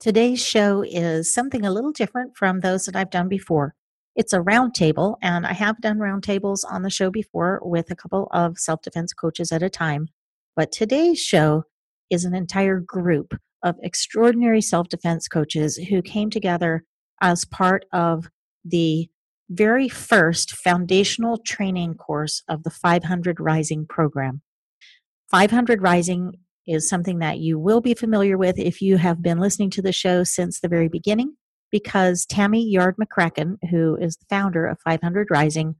Today's show is something a little different from those that I've done before. It's a roundtable, and I have done roundtables on the show before with a couple of self defense coaches at a time. But today's show is an entire group of extraordinary self defense coaches who came together as part of the very first foundational training course of the 500 Rising program. 500 Rising is something that you will be familiar with if you have been listening to the show since the very beginning, because Tammy Yard McCracken, who is the founder of 500 Rising,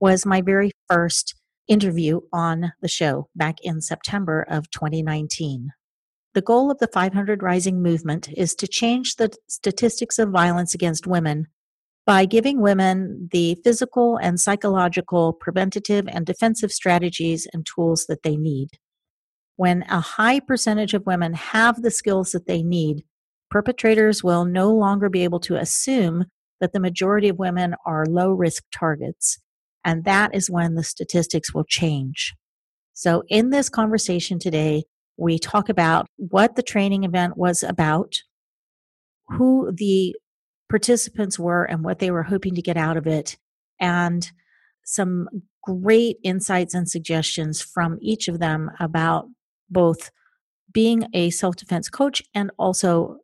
was my very first interview on the show back in September of 2019. The goal of the 500 Rising movement is to change the statistics of violence against women by giving women the physical and psychological preventative and defensive strategies and tools that they need. When a high percentage of women have the skills that they need, perpetrators will no longer be able to assume that the majority of women are low risk targets. And that is when the statistics will change. So, in this conversation today, we talk about what the training event was about, who the participants were, and what they were hoping to get out of it, and some great insights and suggestions from each of them about both being a self defense coach and also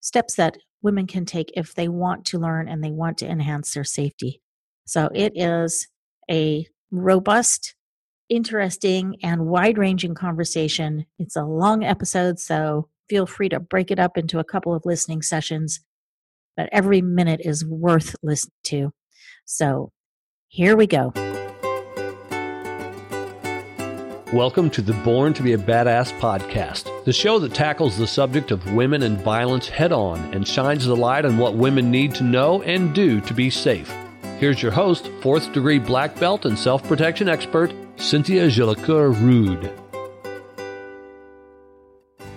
steps that women can take if they want to learn and they want to enhance their safety. So it is a robust, interesting, and wide ranging conversation. It's a long episode, so feel free to break it up into a couple of listening sessions, but every minute is worth listening to. So here we go. Welcome to the Born to be a Badass podcast, the show that tackles the subject of women and violence head on and shines the light on what women need to know and do to be safe. Here's your host, fourth degree black belt and self protection expert, Cynthia Jolicoeur Rude.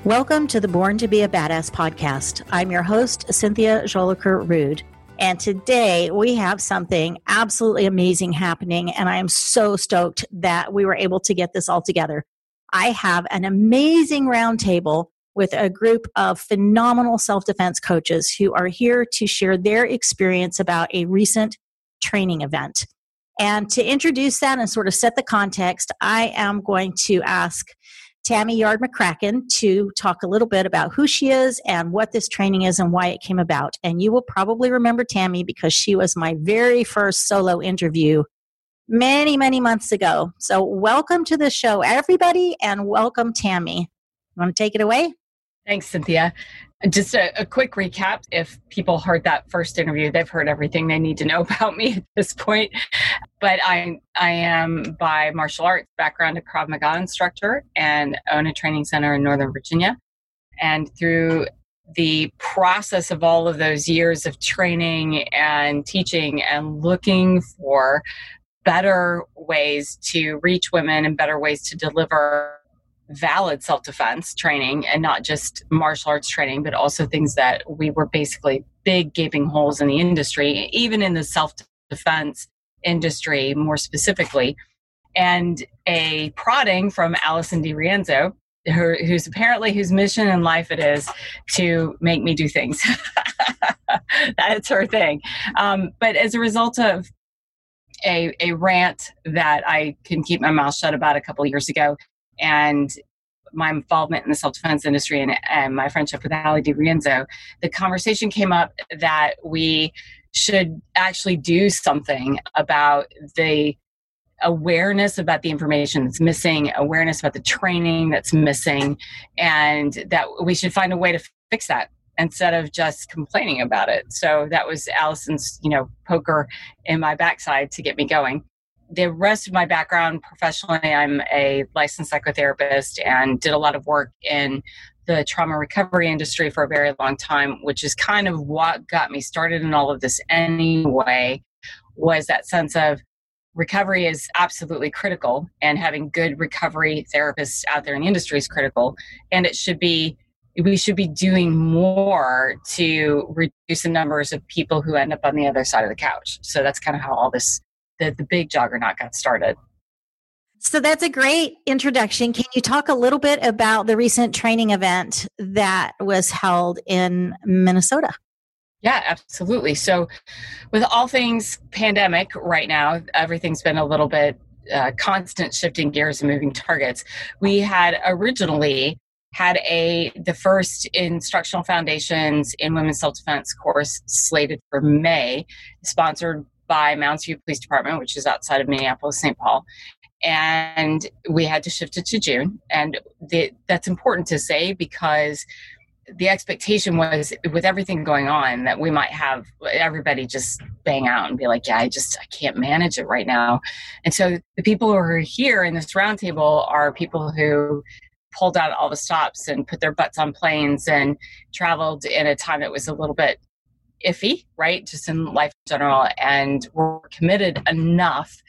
Welcome to the Born to be a Badass podcast. I'm your host, Cynthia Jolicoeur Rude. And today we have something absolutely amazing happening. And I am so stoked that we were able to get this all together. I have an amazing roundtable with a group of phenomenal self defense coaches who are here to share their experience about a recent training event. And to introduce that and sort of set the context, I am going to ask Tammy Yard McCracken to talk a little bit about who she is and what this training is and why it came about. And you will probably remember Tammy because she was my very first solo interview many, many months ago. So, welcome to the show, everybody, and welcome, Tammy. You want to take it away? Thanks, Cynthia. Just a, a, quick recap. If people heard that first interview, they've heard everything they need to know about me at this point. But I, I am by martial arts background, a Krav Maga instructor, and own a training center in Northern Virginia. And through the process of all of those years of training and teaching and looking for better ways to reach women and better ways to deliver valid self defense training and not just martial arts training, but also things that we were basically big gaping holes in the industry, even in the self defense industry more specifically. And a prodding from Allison DiRienzo, her, who's apparently whose mission in life it is to make me do things. That's her thing. Um, but as a result of a, a rant that I can keep my mouth shut about a couple years ago, and my involvement in the self-defense industry and, and my friendship with Ali DiRienzo, the conversation came up that we should actually do something about the awareness about the information that's missing, awareness about the training that's missing, and that we should find a way to fix that instead of just complaining about it. So that was Allison's, you know, poker in my backside to get me going the rest of my background professionally, I'm a licensed psychotherapist and did a lot of work in the trauma recovery industry for a very long time, which is kind of what got me started in all of this anyway, was that sense of recovery is absolutely critical and having good recovery therapists out there in the industry is critical. And it should be we should be doing more to reduce the numbers of people who end up on the other side of the couch. So that's kind of how all this the, the big juggernaut got started. So that's a great introduction. Can you talk a little bit about the recent training event that was held in Minnesota? Yeah, absolutely. So, with all things pandemic right now, everything's been a little bit uh, constant shifting gears and moving targets. We had originally had a the first instructional foundations in women's self defense course slated for May, sponsored by Mounds View Police Department, which is outside of Minneapolis, St. Paul. And we had to shift it to June. And the, that's important to say because the expectation was with everything going on that we might have everybody just bang out and be like yeah i just i can't manage it right now and so the people who are here in this roundtable are people who pulled out all the stops and put their butts on planes and traveled in a time that was a little bit iffy, right? Just in life in general. And we're committed enough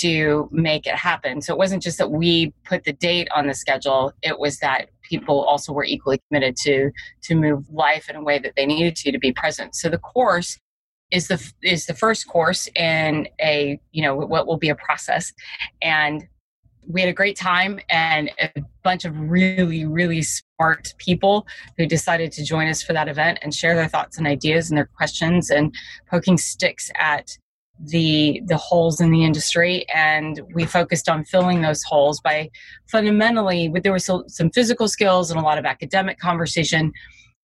to make it happen. So it wasn't just that we put the date on the schedule, it was that people also were equally committed to to move life in a way that they needed to to be present. So the course is the is the first course in a you know what will be a process and we had a great time and a bunch of really, really smart people who decided to join us for that event and share their thoughts and ideas and their questions and poking sticks at the the holes in the industry. And we focused on filling those holes by fundamentally with there was some physical skills and a lot of academic conversation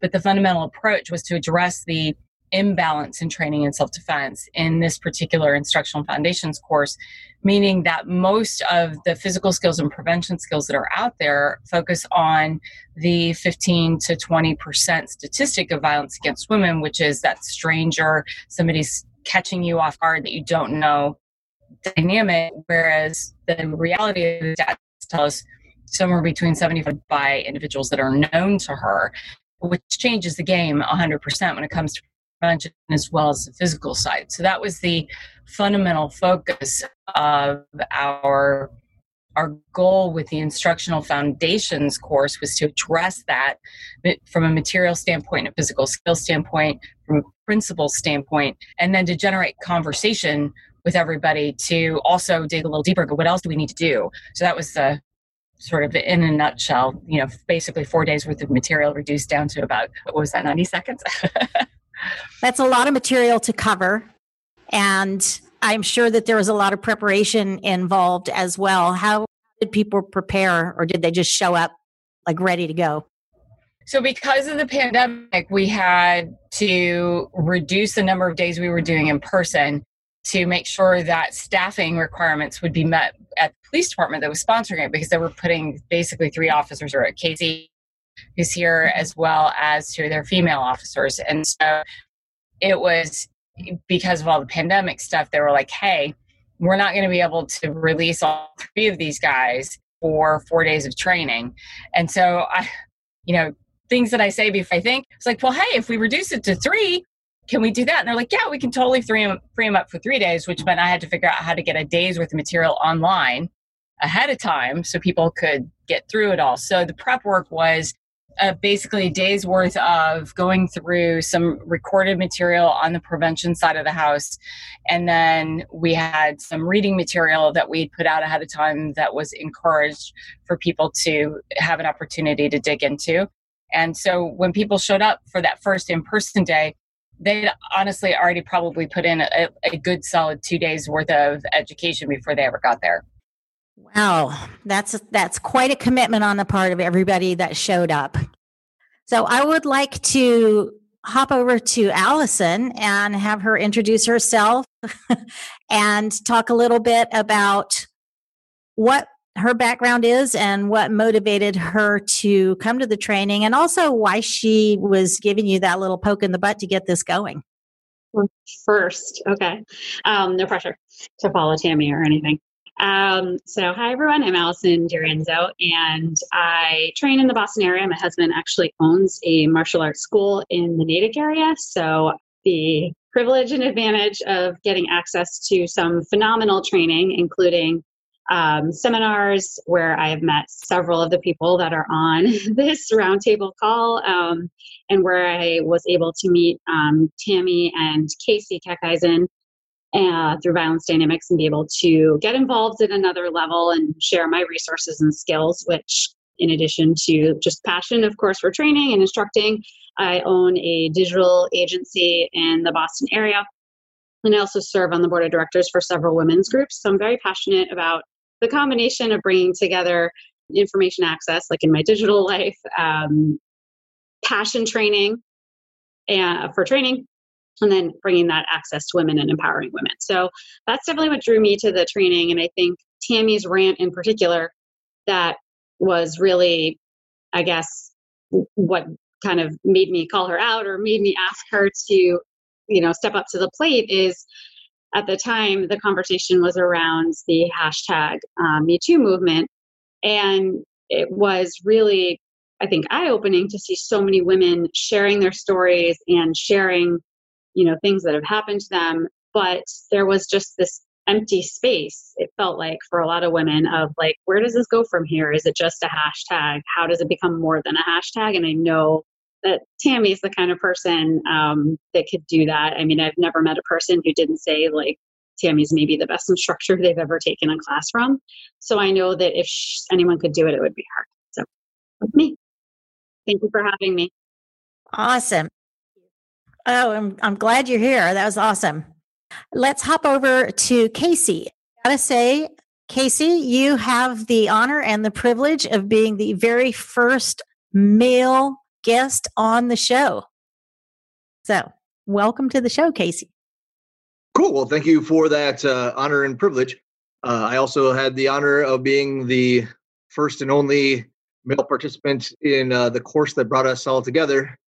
but the fundamental approach was to address the imbalance in training and self-defense in this particular instructional foundations course meaning that most of the physical skills and prevention skills that are out there focus on the 15 to 20% statistic of violence against women, which is that stranger, somebody's catching you off guard that you don't know dynamic, whereas the reality of the stats tell us somewhere between 75 by individuals that are known to her, which changes the game 100% when it comes to prevention as well as the physical side. So that was the fundamental focus of our our goal with the instructional foundations course was to address that from a material standpoint, a physical skill standpoint, from a principle standpoint, and then to generate conversation with everybody to also dig a little deeper. Go, what else do we need to do? So that was the sort of in a nutshell, you know, basically four days worth of material reduced down to about what was that, 90 seconds? That's a lot of material to cover. And I'm sure that there was a lot of preparation involved as well. How did people prepare, or did they just show up like ready to go? So, because of the pandemic, we had to reduce the number of days we were doing in person to make sure that staffing requirements would be met at the police department that was sponsoring it because they were putting basically three officers or a Casey who's here as well as of their female officers. And so it was because of all the pandemic stuff, they were like, hey, we're not going to be able to release all three of these guys for four days of training. And so I, you know, things that I say before I think it's like, well, hey, if we reduce it to three, can we do that? And they're like, yeah, we can totally free them, free them up for three days, which meant I had to figure out how to get a day's worth of material online ahead of time so people could get through it all. So the prep work was uh, basically a day's worth of going through some recorded material on the prevention side of the house. And then we had some reading material that we put out ahead of time that was encouraged for people to have an opportunity to dig into. And so when people showed up for that first in person day, they'd honestly already probably put in a, a good solid two days worth of education before they ever got there. Wow, that's that's quite a commitment on the part of everybody that showed up. So I would like to hop over to Allison and have her introduce herself and talk a little bit about what her background is and what motivated her to come to the training and also why she was giving you that little poke in the butt to get this going. First, okay. Um, no pressure to follow Tammy or anything. Um, so, hi everyone, I'm Allison D'Arienzo, and I train in the Boston area. My husband actually owns a martial arts school in the Natick area, so the privilege and advantage of getting access to some phenomenal training, including um, seminars where I have met several of the people that are on this roundtable call, um, and where I was able to meet um, Tammy and Casey Keckeisen uh, through violence dynamics and be able to get involved at another level and share my resources and skills, which in addition to just passion, of course, for training and instructing, I own a digital agency in the Boston area. And I also serve on the board of directors for several women's groups. So I'm very passionate about the combination of bringing together information access, like in my digital life, um, passion training and, uh, for training, and then bringing that access to women and empowering women. So that's definitely what drew me to the training. And I think Tammy's rant in particular, that was really, I guess, what kind of made me call her out or made me ask her to, you know, step up to the plate is at the time the conversation was around the hashtag um, Me Too movement. And it was really, I think, eye opening to see so many women sharing their stories and sharing you know things that have happened to them but there was just this empty space it felt like for a lot of women of like where does this go from here? Is it just a hashtag? How does it become more than a hashtag? And i know that tammy's the kind of person um, that could do that. I mean i've never met a person who didn't say like tammy's maybe the best instructor they've ever taken a class from. So i know that if anyone could do it it would be her. So with me. Thank you for having me. Awesome Oh, I'm, I'm glad you're here. That was awesome. Let's hop over to Casey. Gotta say, Casey, you have the honor and the privilege of being the very first male guest on the show. So, welcome to the show, Casey. Cool. Well, thank you for that uh, honor and privilege. Uh, I also had the honor of being the first and only male participant in uh, the course that brought us all together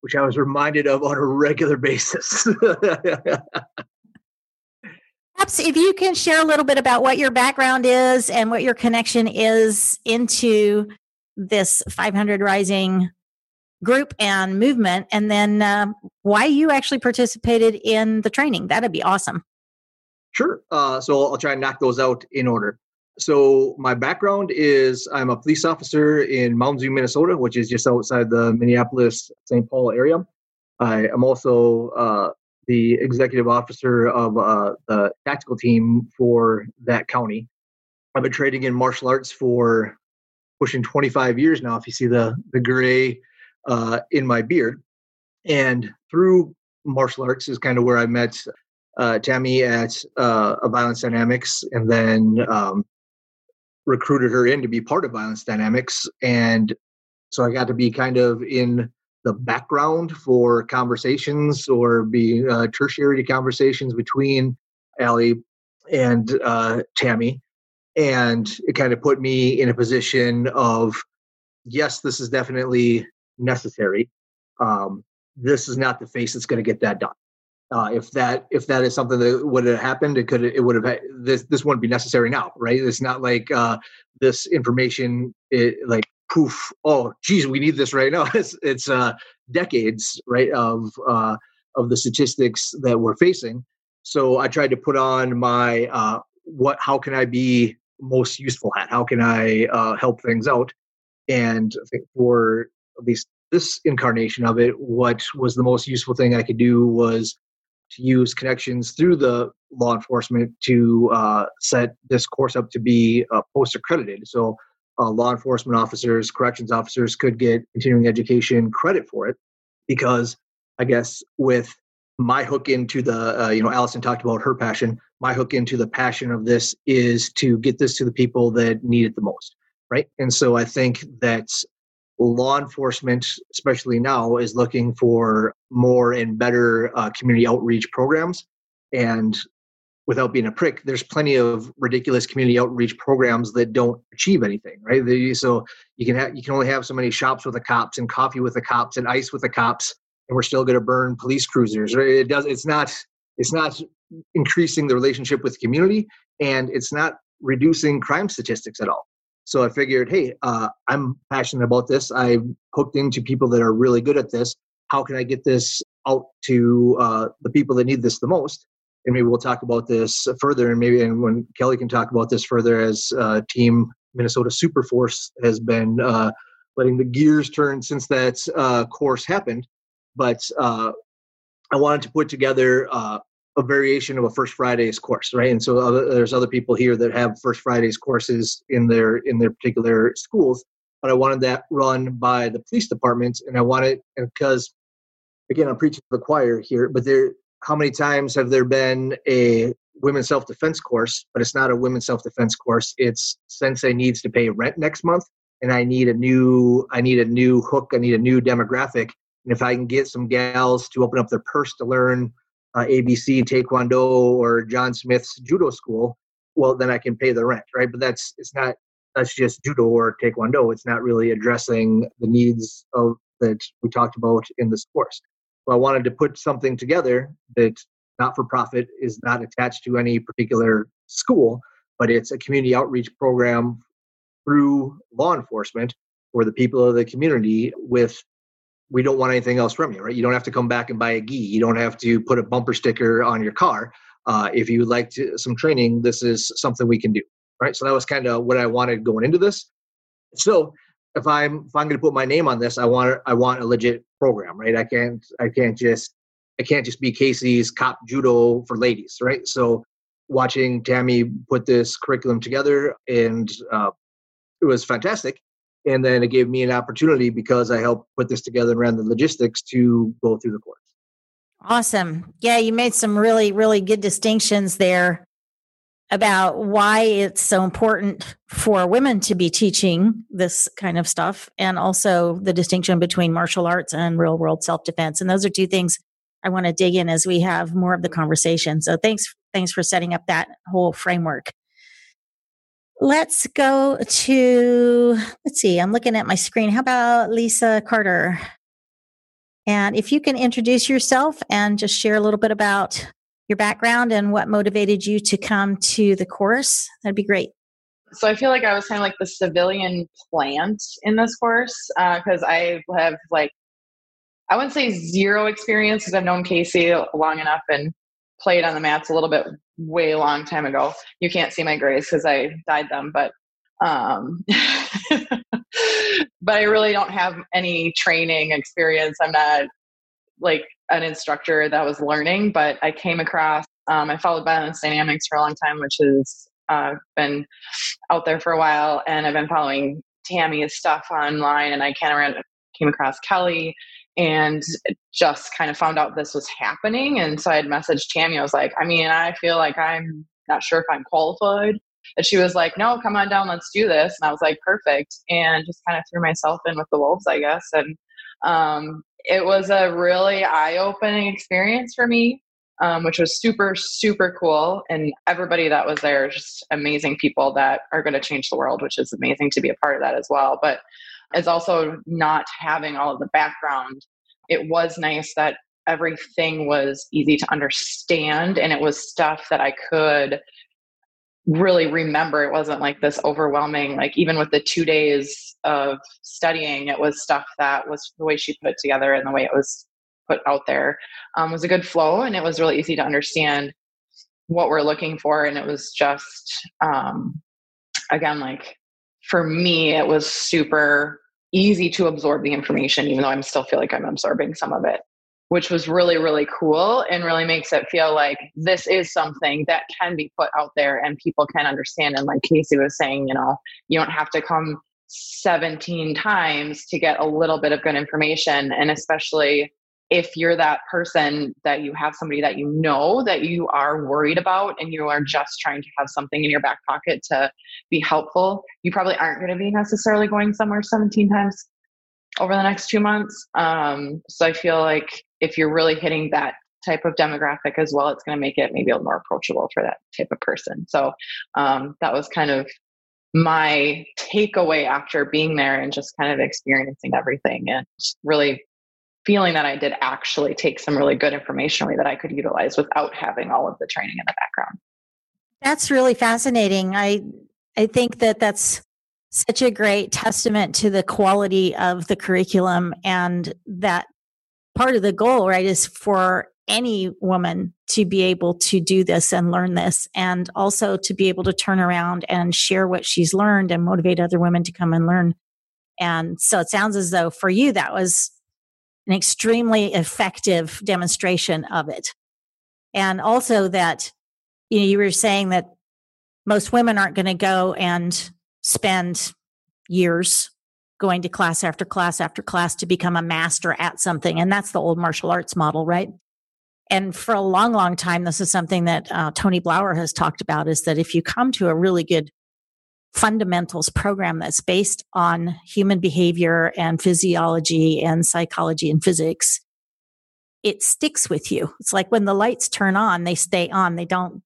which I was reminded of on a regular basis. Perhaps if you can share a little bit about what your background is and what your connection is into this 500 Rising group and movement, and then uh, why you actually participated in the training. That'd be awesome. Sure. Uh, so I'll try and knock those out in order. So my background is I'm a police officer in Mounds View, Minnesota, which is just outside the Minneapolis St. Paul area. I am also uh, the executive officer of uh, the tactical team for that county. I've been training in martial arts for pushing 25 years now. If you see the the gray uh, in my beard, and through martial arts is kind of where I met uh, Tammy at uh, Violence Dynamics, and then um, recruited her in to be part of Violence Dynamics. And so I got to be kind of in the background for conversations or be uh, tertiary conversations between Allie and uh, Tammy. And it kind of put me in a position of, yes, this is definitely necessary. Um, this is not the face that's going to get that done. Uh, if that if that is something that would have happened, it could it would have this this wouldn't be necessary now, right? It's not like uh, this information it, like poof. Oh, geez, we need this right now. It's it's uh, decades, right, of uh, of the statistics that we're facing. So I tried to put on my uh, what how can I be most useful hat? How can I uh, help things out? And I think for at least this incarnation of it, what was the most useful thing I could do was to use connections through the law enforcement to uh, set this course up to be uh, post accredited. So, uh, law enforcement officers, corrections officers could get continuing education credit for it because I guess with my hook into the, uh, you know, Allison talked about her passion. My hook into the passion of this is to get this to the people that need it the most, right? And so I think that law enforcement, especially now, is looking for more and better uh, community outreach programs. And without being a prick, there's plenty of ridiculous community outreach programs that don't achieve anything, right? They, so you can have you can only have so many shops with the cops and coffee with the cops and ice with the cops, and we're still going to burn police cruisers. Right? It does. It's not. It's not increasing the relationship with the community, and it's not reducing crime statistics at all. So I figured, hey, uh, I'm passionate about this. I'm hooked into people that are really good at this. How can I get this out to uh, the people that need this the most? And maybe we'll talk about this further. And maybe and when Kelly can talk about this further as uh, Team Minnesota Superforce has been uh, letting the gears turn since that uh, course happened. But uh, I wanted to put together uh, a variation of a First Fridays course, right? And so other, there's other people here that have First Fridays courses in their in their particular schools. But I wanted that run by the police departments, and I wanted because again, I'm preaching to the choir here, but there, how many times have there been a women's self defense course, but it's not a women's self defense course? It's Sensei needs to pay rent next month, and I need a new, I need a new hook, I need a new demographic, and if I can get some gals to open up their purse to learn uh, ABC Taekwondo or John Smith's judo school, well, then I can pay the rent, right? But that's it's not that's just judo or Taekwondo. It's not really addressing the needs of that we talked about in this course. So I wanted to put something together that not for profit is not attached to any particular school, but it's a community outreach program through law enforcement for the people of the community with we don't want anything else from you, right? You don't have to come back and buy a gi. You don't have to put a bumper sticker on your car. Uh, if you would like to, some training, this is something we can do, right? So that was kind of what I wanted going into this. So if I'm if I'm going to put my name on this, I want I want a legit program, right? I can't I can't just I can't just be Casey's cop judo for ladies, right? So watching Tammy put this curriculum together and uh, it was fantastic and then it gave me an opportunity because I helped put this together and ran the logistics to go through the course. Awesome. Yeah, you made some really, really good distinctions there about why it's so important for women to be teaching this kind of stuff and also the distinction between martial arts and real world self defense. And those are two things I want to dig in as we have more of the conversation. So thanks thanks for setting up that whole framework. Let's go to, let's see, I'm looking at my screen. How about Lisa Carter? And if you can introduce yourself and just share a little bit about your background and what motivated you to come to the course, that'd be great. So I feel like I was kind of like the civilian plant in this course because uh, I have like, I wouldn't say zero experience because I've known Casey long enough and played on the mats a little bit way long time ago. You can't see my grays because I dyed them, but um, but I really don't have any training experience. I'm not like an instructor that was learning, but I came across. Um, I followed Violence Dynamics for a long time, which has uh, been out there for a while, and I've been following Tammy's stuff online, and I kind of came across Kelly and just kind of found out this was happening. And so I had messaged Tammy. I was like, I mean, I feel like I'm not sure if I'm qualified. And she was like, no, come on down, let's do this. And I was like, perfect. And just kind of threw myself in with the wolves, I guess. And um, it was a really eye opening experience for me, um, which was super, super cool. And everybody that was there, just amazing people that are going to change the world, which is amazing to be a part of that as well. But is also not having all of the background. It was nice that everything was easy to understand and it was stuff that I could really remember. It wasn't like this overwhelming, like even with the two days of studying, it was stuff that was the way she put it together and the way it was put out there um, was a good flow and it was really easy to understand what we're looking for. And it was just, um, again, like for me, it was super easy to absorb the information, even though I still feel like I'm absorbing some of it, which was really, really cool and really makes it feel like this is something that can be put out there and people can understand. And like Casey was saying, you know, you don't have to come 17 times to get a little bit of good information. And especially if you're that person that you have somebody that you know that you are worried about and you are just trying to have something in your back pocket to be helpful, you probably aren't going to be necessarily going somewhere 17 times over the next two months. Um, so I feel like if you're really hitting that type of demographic as well, it's going to make it maybe a little more approachable for that type of person. So um, that was kind of my takeaway after being there and just kind of experiencing everything and really feeling that I did actually take some really good information away that I could utilize without having all of the training in the background. That's really fascinating. I I think that that's such a great testament to the quality of the curriculum and that part of the goal, right, is for any woman to be able to do this and learn this and also to be able to turn around and share what she's learned and motivate other women to come and learn. And so it sounds as though for you that was an extremely effective demonstration of it. And also that you know you were saying that most women aren't going to go and spend years going to class after class after class to become a master at something. And that's the old martial arts model, right? And for a long, long time, this is something that uh, Tony Blauer has talked about is that if you come to a really good fundamentals program that's based on human behavior and physiology and psychology and physics, it sticks with you. It's like when the lights turn on, they stay on. They don't,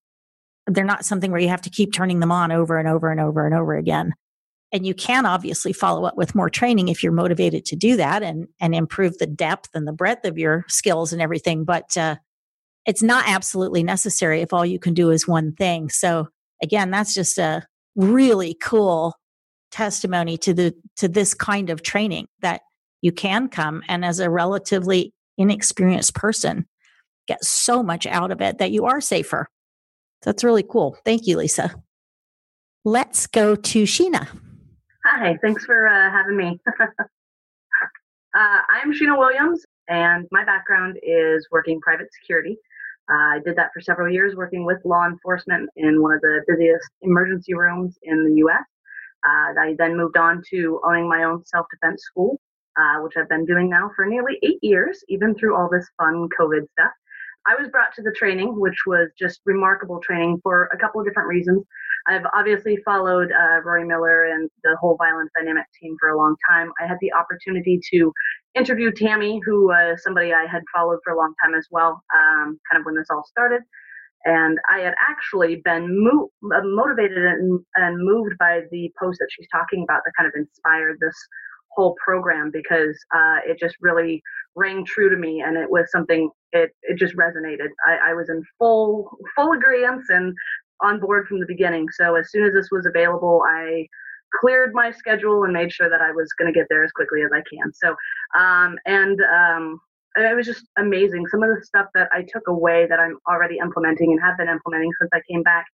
they're not something where you have to keep turning them on over and over and over and over again. And you can obviously follow up with more training if you're motivated to do that and, and improve the depth and the breadth of your skills and everything. But uh, it's not absolutely necessary if all you can do is one thing. So again, that's just a really cool testimony to the to this kind of training that you can come and as a relatively inexperienced person get so much out of it that you are safer. That's really cool. Thank you, Lisa. Let's go to Sheena. Hi, thanks for uh, having me. uh, I'm Sheena Williams, and my background is working private security. I did that for several years, working with law enforcement in one of the busiest emergency rooms in the U.S. Uh, I then moved on to owning my own self defense school, uh, which I've been doing now for nearly eight years, even through all this fun COVID stuff. I was brought to the training, which was just remarkable training for a couple of different reasons. I've obviously followed uh, Rory Miller and the whole Violence Dynamic team for a long time. I had the opportunity to interview Tammy, who was somebody I had followed for a long time as well, um, kind of when this all started. And I had actually been mo- uh, motivated and, and moved by the post that she's talking about that kind of inspired this whole program because uh, it just really rang true to me and it was something it, it just resonated I, I was in full full agreement and on board from the beginning. So as soon as this was available, I cleared my schedule and made sure that I was going to get there as quickly as I can. So, um, and um, it was just amazing. Some of the stuff that I took away that I'm already implementing and have been implementing since I came back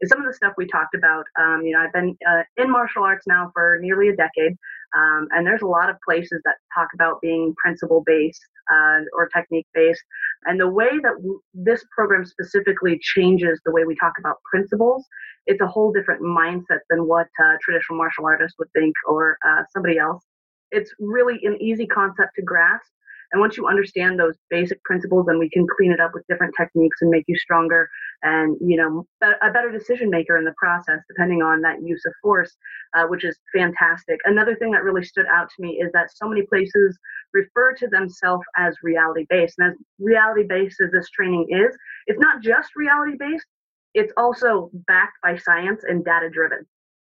is some of the stuff we talked about. Um, you know, I've been uh, in martial arts now for nearly a decade, um, and there's a lot of places that talk about being principle based uh, or technique based. And the way that w- this program specifically changes the way we talk about principles, it's a whole different mindset than what uh, traditional martial artists would think or uh, somebody else. It's really an easy concept to grasp and once you understand those basic principles, then we can clean it up with different techniques and make you stronger and, you know, a better decision maker in the process, depending on that use of force, uh, which is fantastic. Another thing that really stood out to me is that so many places refer to themselves as reality based. And as reality based as this training is, it's not just reality based, it's also backed by science and data driven.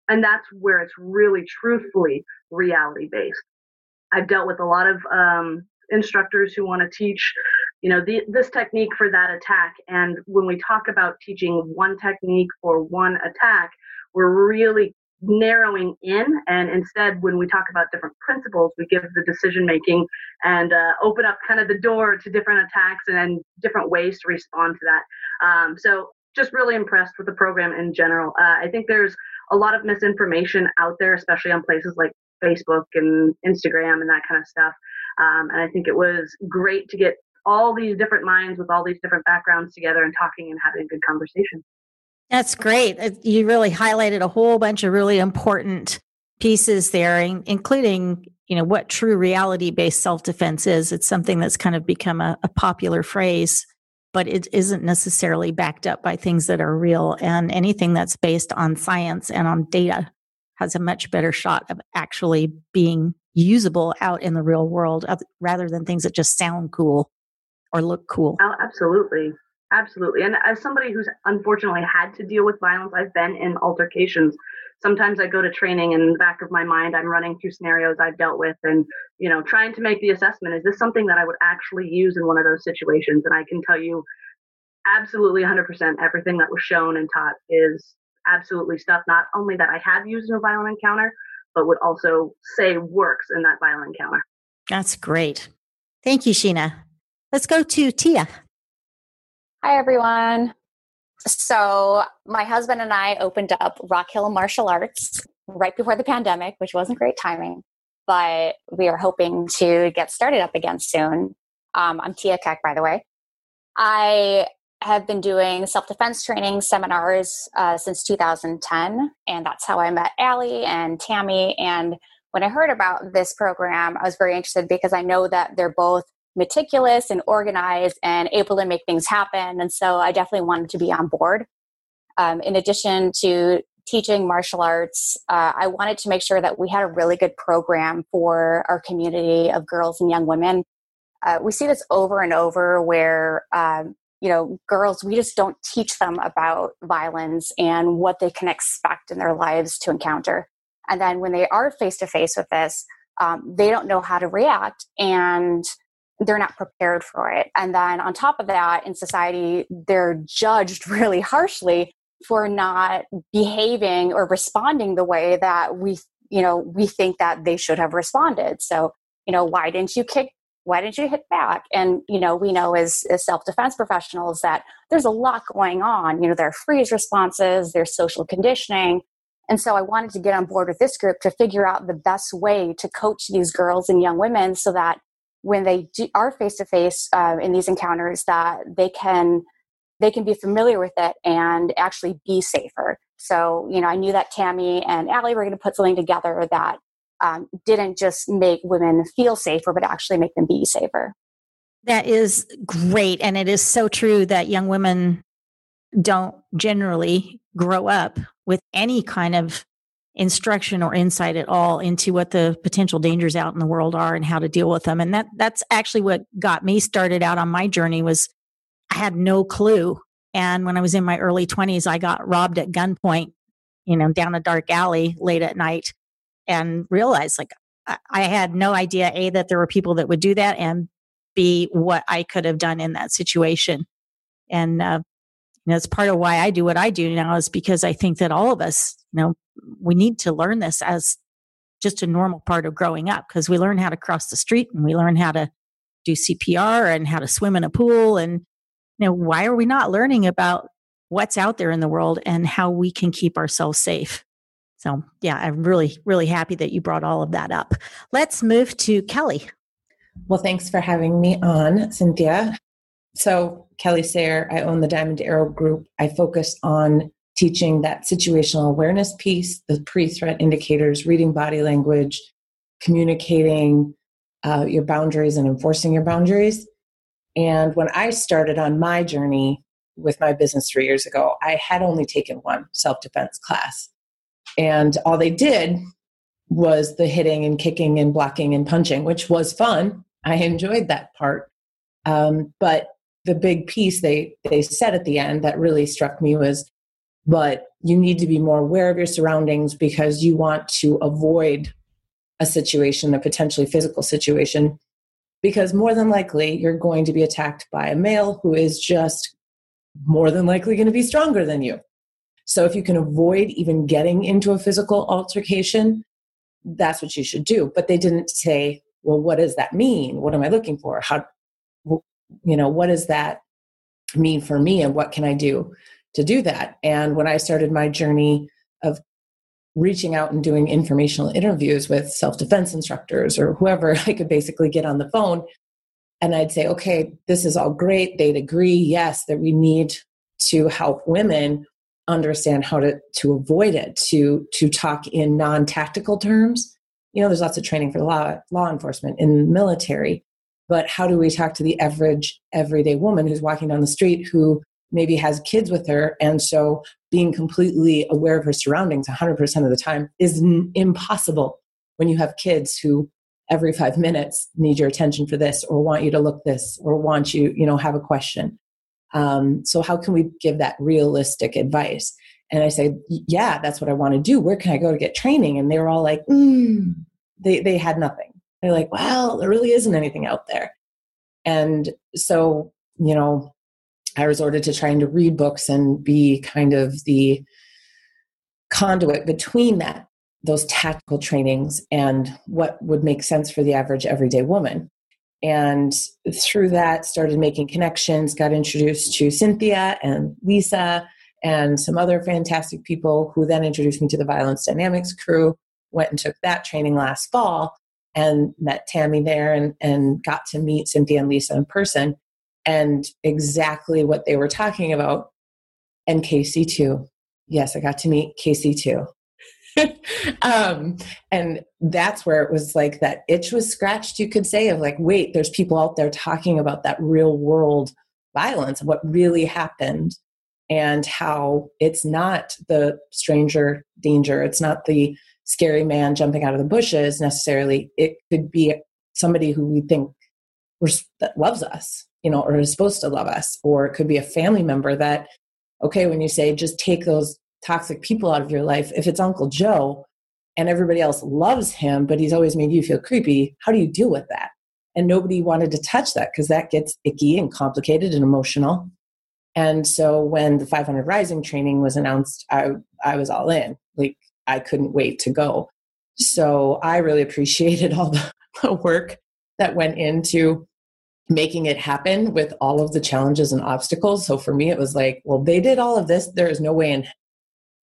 And that's where it's really truthfully reality based. I've dealt with a lot of um, instructors who want to teach you know the, this technique for that attack. And when we talk about teaching one technique for one attack we're really narrowing in. And instead when we talk about different principles we give the decision making and uh, open up kind of the door to different attacks and different ways to respond to that. Um, so just really impressed with the program in general. Uh, i think there's a lot of misinformation out there especially on places like facebook and instagram and that kind of stuff um, and I think it was great to get all these different minds with all these different backgrounds together and talking and having a good conversation. That's great. You really highlighted a whole bunch of really important pieces there, including you know what true reality-based self-defense is. It's something that's kind of become a, a popular phrase, but it isn't necessarily backed up by things that are real. And anything that's based on science and on data has a much better shot of actually being usable out in the real world rather than things that just sound cool or look cool. Oh, absolutely. Absolutely. And as somebody who's unfortunately had to deal with violence, I've been in altercations. Sometimes I go to training and in the back of my mind, I'm running through scenarios I've dealt with and, you know, trying to make the assessment is this something that I would actually use in one of those situations? And I can tell you absolutely 100% everything that was shown and taught is absolutely stuff not only that I have used in a violent encounter, but would also say works in that violent encounter. That's great. Thank you, Sheena. Let's go to Tia. Hi, everyone. So, my husband and I opened up Rock Hill Martial Arts right before the pandemic, which wasn't great timing, but we are hoping to get started up again soon. Um, I'm Tia Keck, by the way. I have been doing self defense training seminars uh, since 2010, and that's how I met Allie and Tammy. And when I heard about this program, I was very interested because I know that they're both meticulous and organized and able to make things happen. And so I definitely wanted to be on board. Um, in addition to teaching martial arts, uh, I wanted to make sure that we had a really good program for our community of girls and young women. Uh, we see this over and over where um, you know girls we just don't teach them about violence and what they can expect in their lives to encounter. And then when they are face to face with this um, they don't know how to react and they're not prepared for it. And then on top of that in society they're judged really harshly for not behaving or responding the way that we you know we think that they should have responded. So you know why didn't you kick why didn't you hit back? And you know we know as, as self-defense professionals that there's a lot going on. You know there are freeze responses there's social conditioning. And so i wanted to get on board with this group to figure out the best way to coach these girls and young women so that when they do, are face to face in these encounters that they can they can be familiar with it and actually be safer. So you know i knew that tammy and allie were going to put something together that um, didn't just make women feel safer, but actually make them be safer. That is great. And it is so true that young women don't generally grow up with any kind of instruction or insight at all into what the potential dangers out in the world are and how to deal with them and that that's actually what got me started out on my journey was i had no clue and when i was in my early 20s i got robbed at gunpoint you know down a dark alley late at night and realized like I had no idea a that there were people that would do that and b what I could have done in that situation. And uh, you know, it's part of why I do what I do now is because I think that all of us, you know, we need to learn this as just a normal part of growing up because we learn how to cross the street and we learn how to do CPR and how to swim in a pool and you know why are we not learning about what's out there in the world and how we can keep ourselves safe so, yeah, I'm really, really happy that you brought all of that up. Let's move to Kelly. Well, thanks for having me on, Cynthia. So, Kelly Sayre, I own the Diamond Arrow Group. I focus on teaching that situational awareness piece, the pre threat indicators, reading body language, communicating uh, your boundaries, and enforcing your boundaries. And when I started on my journey with my business three years ago, I had only taken one self defense class. And all they did was the hitting and kicking and blocking and punching, which was fun. I enjoyed that part. Um, but the big piece they they said at the end that really struck me was, but you need to be more aware of your surroundings because you want to avoid a situation, a potentially physical situation, because more than likely you're going to be attacked by a male who is just more than likely going to be stronger than you. So if you can avoid even getting into a physical altercation, that's what you should do. But they didn't say, well, what does that mean? What am I looking for? How, you know, what does that mean for me and what can I do to do that? And when I started my journey of reaching out and doing informational interviews with self defense instructors or whoever I could basically get on the phone, and I'd say, okay, this is all great. They'd agree, yes, that we need to help women understand how to to avoid it to to talk in non-tactical terms. You know there's lots of training for law law enforcement in the military but how do we talk to the average everyday woman who's walking down the street who maybe has kids with her and so being completely aware of her surroundings 100% of the time is n- impossible when you have kids who every 5 minutes need your attention for this or want you to look this or want you you know have a question um, so, how can we give that realistic advice? And I say, Yeah, that's what I want to do. Where can I go to get training? And they were all like, mm. they, they had nothing. They're like, Well, there really isn't anything out there. And so, you know, I resorted to trying to read books and be kind of the conduit between that those tactical trainings and what would make sense for the average everyday woman and through that started making connections got introduced to cynthia and lisa and some other fantastic people who then introduced me to the violence dynamics crew went and took that training last fall and met tammy there and, and got to meet cynthia and lisa in person and exactly what they were talking about. And Casey too. Yes, I got to meet Casey too. um, and that's where it was like that itch was scratched, you could say, of like, wait, there's people out there talking about that real world violence, what really happened, and how it's not the stranger danger, it's not the scary man jumping out of the bushes necessarily. It could be somebody who we think that loves us, you know, or is supposed to love us, or it could be a family member that, okay, when you say just take those toxic people out of your life, if it's Uncle Joe and everybody else loves him, but he's always made you feel creepy, how do you deal with that? And nobody wanted to touch that because that gets icky and complicated and emotional. And so when the 500 Rising training was announced, I, I was all in. Like, I couldn't wait to go. So I really appreciated all the, the work that went into making it happen with all of the challenges and obstacles. So for me, it was like, well, they did all of this. There is no way in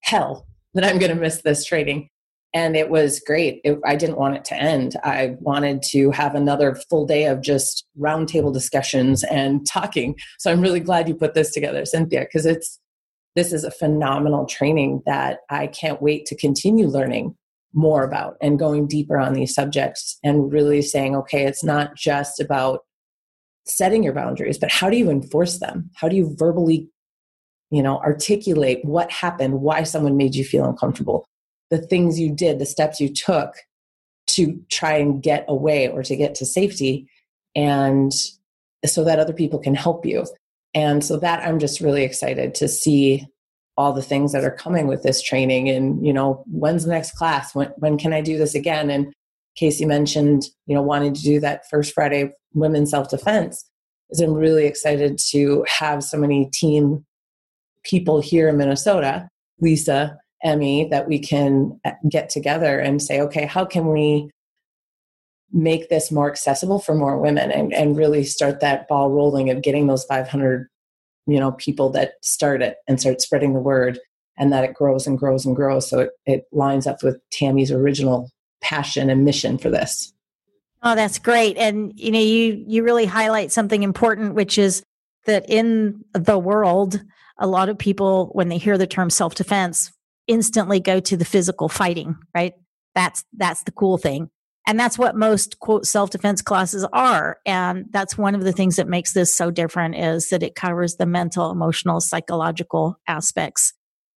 hell that I'm going to miss this training. And it was great. It, I didn't want it to end. I wanted to have another full day of just roundtable discussions and talking. So I'm really glad you put this together, Cynthia, because it's this is a phenomenal training that I can't wait to continue learning more about and going deeper on these subjects and really saying, okay, it's not just about setting your boundaries, but how do you enforce them? How do you verbally you know articulate what happened why someone made you feel uncomfortable the things you did the steps you took to try and get away or to get to safety and so that other people can help you. And so that i'm just really excited to see all the things that are coming with this training and you know when's the next class? When, when can i do this again? And casey mentioned you know wanting to do that first friday women's self-defense. Is i'm really excited to have so many team people here in Minnesota, Lisa, Emmy, that we can uh, get together and say, okay, how can we make this more accessible for more women and, and really start that ball rolling of getting those 500 you know people that start it and start spreading the word and that it grows and grows and grows. So it, it lines up with tammy's original passion and mission for this. Oh that's great. And you know you you really highlight something important which is that in the world a lot of people, when they hear the term self defense, instantly go to the physical fighting, right? That's, that's the cool thing. And that's what most quote self defense classes are. And that's one of the things that makes this so different is that it covers the mental, emotional, psychological aspects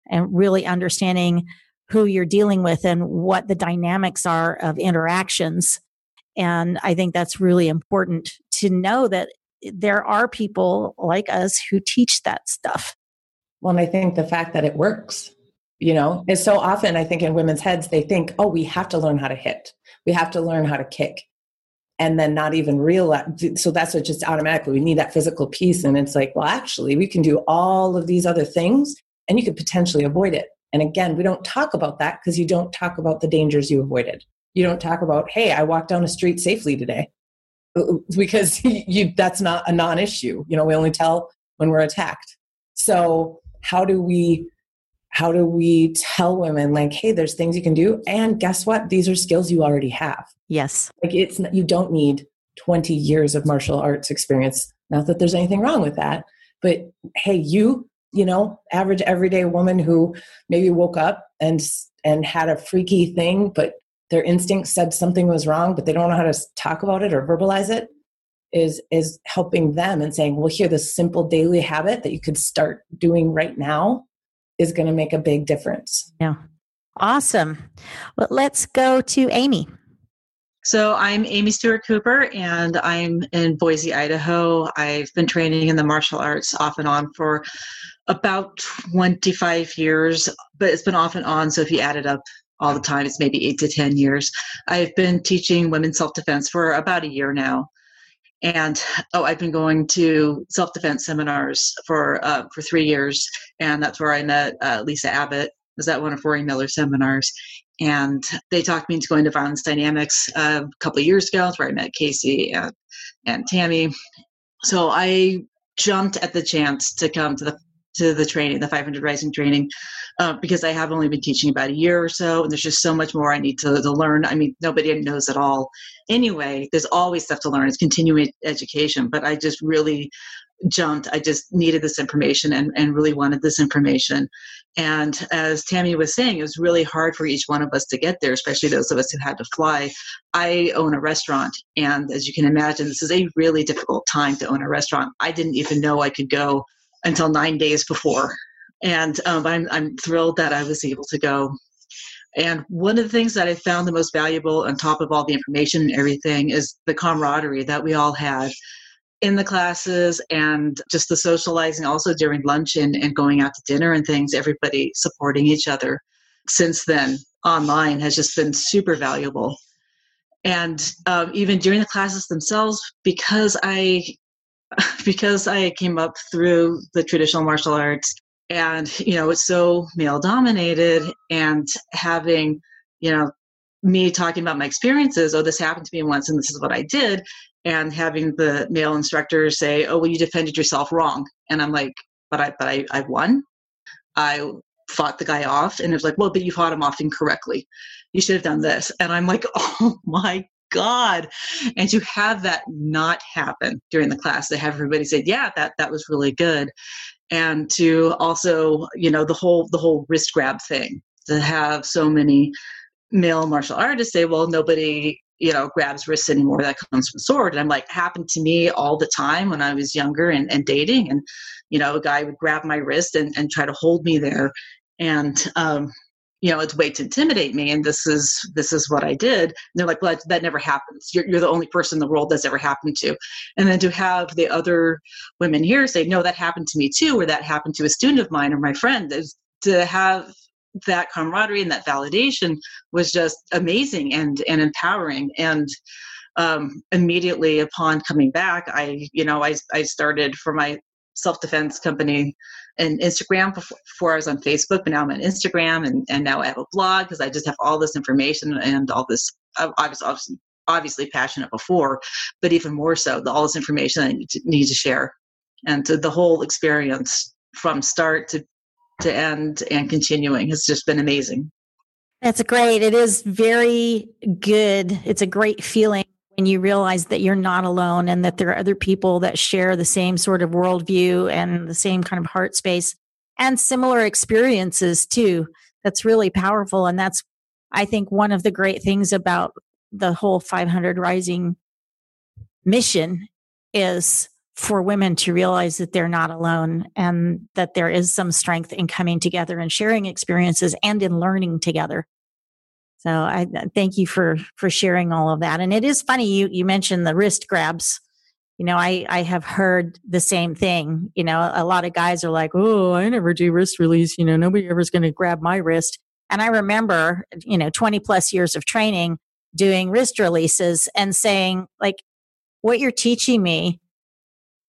and really understanding who you're dealing with and what the dynamics are of interactions. And I think that's really important to know that there are people like us who teach that stuff. Well, and I think the fact that it works, you know, is so often I think in women's heads, they think, oh, we have to learn how to hit, we have to learn how to kick. And then not even realize. So that's what just automatically we need that physical piece. And it's like, well, actually, we can do all of these other things and you could potentially avoid it. And again, we don't talk about that because you don't talk about the dangers you avoided. You don't talk about, hey, I walked down a street safely today uh, because you, that's not a non-issue. You know, we only tell when we're attacked. So how do we how do we tell women like hey there's things you can do and guess what? These are skills you already have. Yes. Like it's you don't need 20 years of martial arts experience. Not that there's anything wrong with that but hey you you know average everyday woman who maybe woke up and and had a freaky thing but their instinct said something was wrong but they don't know how to talk about it or verbalize it is is helping them and saying well here this simple daily habit that you could start doing right now is going to make a big difference. Yeah. Awesome. Well let's go to amy. So i'm amy stewart cooper and i'm in boise idaho. I've been training in the martial arts off and on for about 25 years but it's been off and on so if you add it up all the time it's maybe eight to ten years. I've been teaching women's self-defense for about a year now and oh i've been going to self-defense seminars for uh, for three years and that's where i met uh, lisa abbott. Was at one of rory miller seminars. And they talked me into going to violence dynamics uh, a couple of years ago. That's where i met casey and, and tammy. So i jumped at the chance to come to the to the training the 500 rising training uh, because I have only been teaching about a year or so, and there's just so much more I need to, to learn. I mean, nobody knows it all anyway. There's always stuff to learn. It's continuing education, but I just really jumped. I just needed this information and, and really wanted this information. And as Tammy was saying, it was really hard for each one of us to get there, especially those of us who had to fly. I own a restaurant, and as you can imagine, this is a really difficult time to own a restaurant. I didn't even know I could go until nine days before. And um, I'm, I'm thrilled that I was able to go. And one of the things that I found the most valuable on top of all the information and everything is the camaraderie that we all had in the classes and just the socializing also during lunch and, and going out to dinner and things, everybody supporting each other. Since then, online has just been super valuable. And um, even during the classes themselves, because I because I came up through the traditional martial arts and you know it's so male dominated and having you know me talking about my experiences oh this happened to me once and this is what i did and having the male instructor say oh well you defended yourself wrong and i'm like but i but i, I won. I fought the guy off and it was like well but you fought him off incorrectly. You should have done this and i'm like oh my god. And to have that not happen during the class to have everybody say yeah that that was really good and to also you know the whole the whole wrist grab thing to have so many male martial artists say well nobody you know grabs wrists anymore that comes from sword. And i'm like happened to me all the time when i was younger and, and dating and you know a guy would grab my wrist and, and try to hold me there. And um, you know, it's way to intimidate me, and this is this is what I did. And they're like, well, that never happens. You're, you're the only person in the world that's ever happened to. And then to have the other women here say, no, that happened to me too, or that happened to a student of mine or my friend, is to have that camaraderie and that validation was just amazing and and empowering and um, immediately upon coming back i you know i, I started for my self-defense company and Instagram before, before, I was on Facebook, but now I'm on Instagram and, and now I have a blog because I just have all this information and all this. Was obviously, obviously passionate before, but even more so, the, all this information I need to, need to share. And to the whole experience from start to, to end and continuing has just been amazing. That's great. It is very good. It's a great feeling when you realize that you're not alone and that there are other people that share the same sort of worldview and the same kind of heart space and similar experiences too. That's really powerful. And that's, I think, one of the great things about the whole 500 Rising mission is for women to realize that they're not alone and that there is some strength in coming together and sharing experiences and in learning together. So I uh, thank you for for sharing all of that. And it is funny you you mentioned the wrist grabs. You know, I I have heard the same thing. You know, a lot of guys are like, "Oh, I never do wrist release. You know, nobody ever's going to grab my wrist." And I remember, you know, 20 plus years of training doing wrist releases and saying like what you're teaching me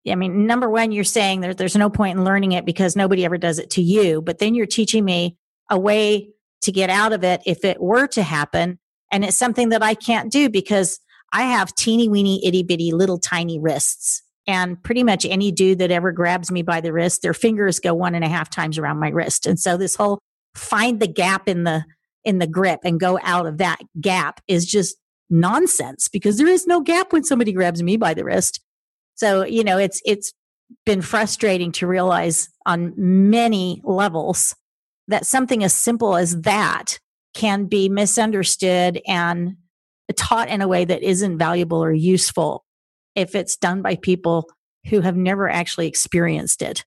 I mean, number one, you're saying there, there's no point in learning it because nobody ever does it to you. But then you're teaching me a way to get out of it if it were to happen. And it's something that I can't do because I have teeny weeny itty bitty little tiny wrists. And pretty much any dude that ever grabs me by the wrist, their fingers go one and a half times around my wrist. And so this whole find the gap in the in the grip and go out of that gap is just nonsense because there is no gap when somebody grabs me by the wrist. So, you know, it's it's been frustrating to realize on many levels that something as simple as that can be misunderstood and taught in a way that isn't valuable or useful if it's done by people who have never actually experienced it.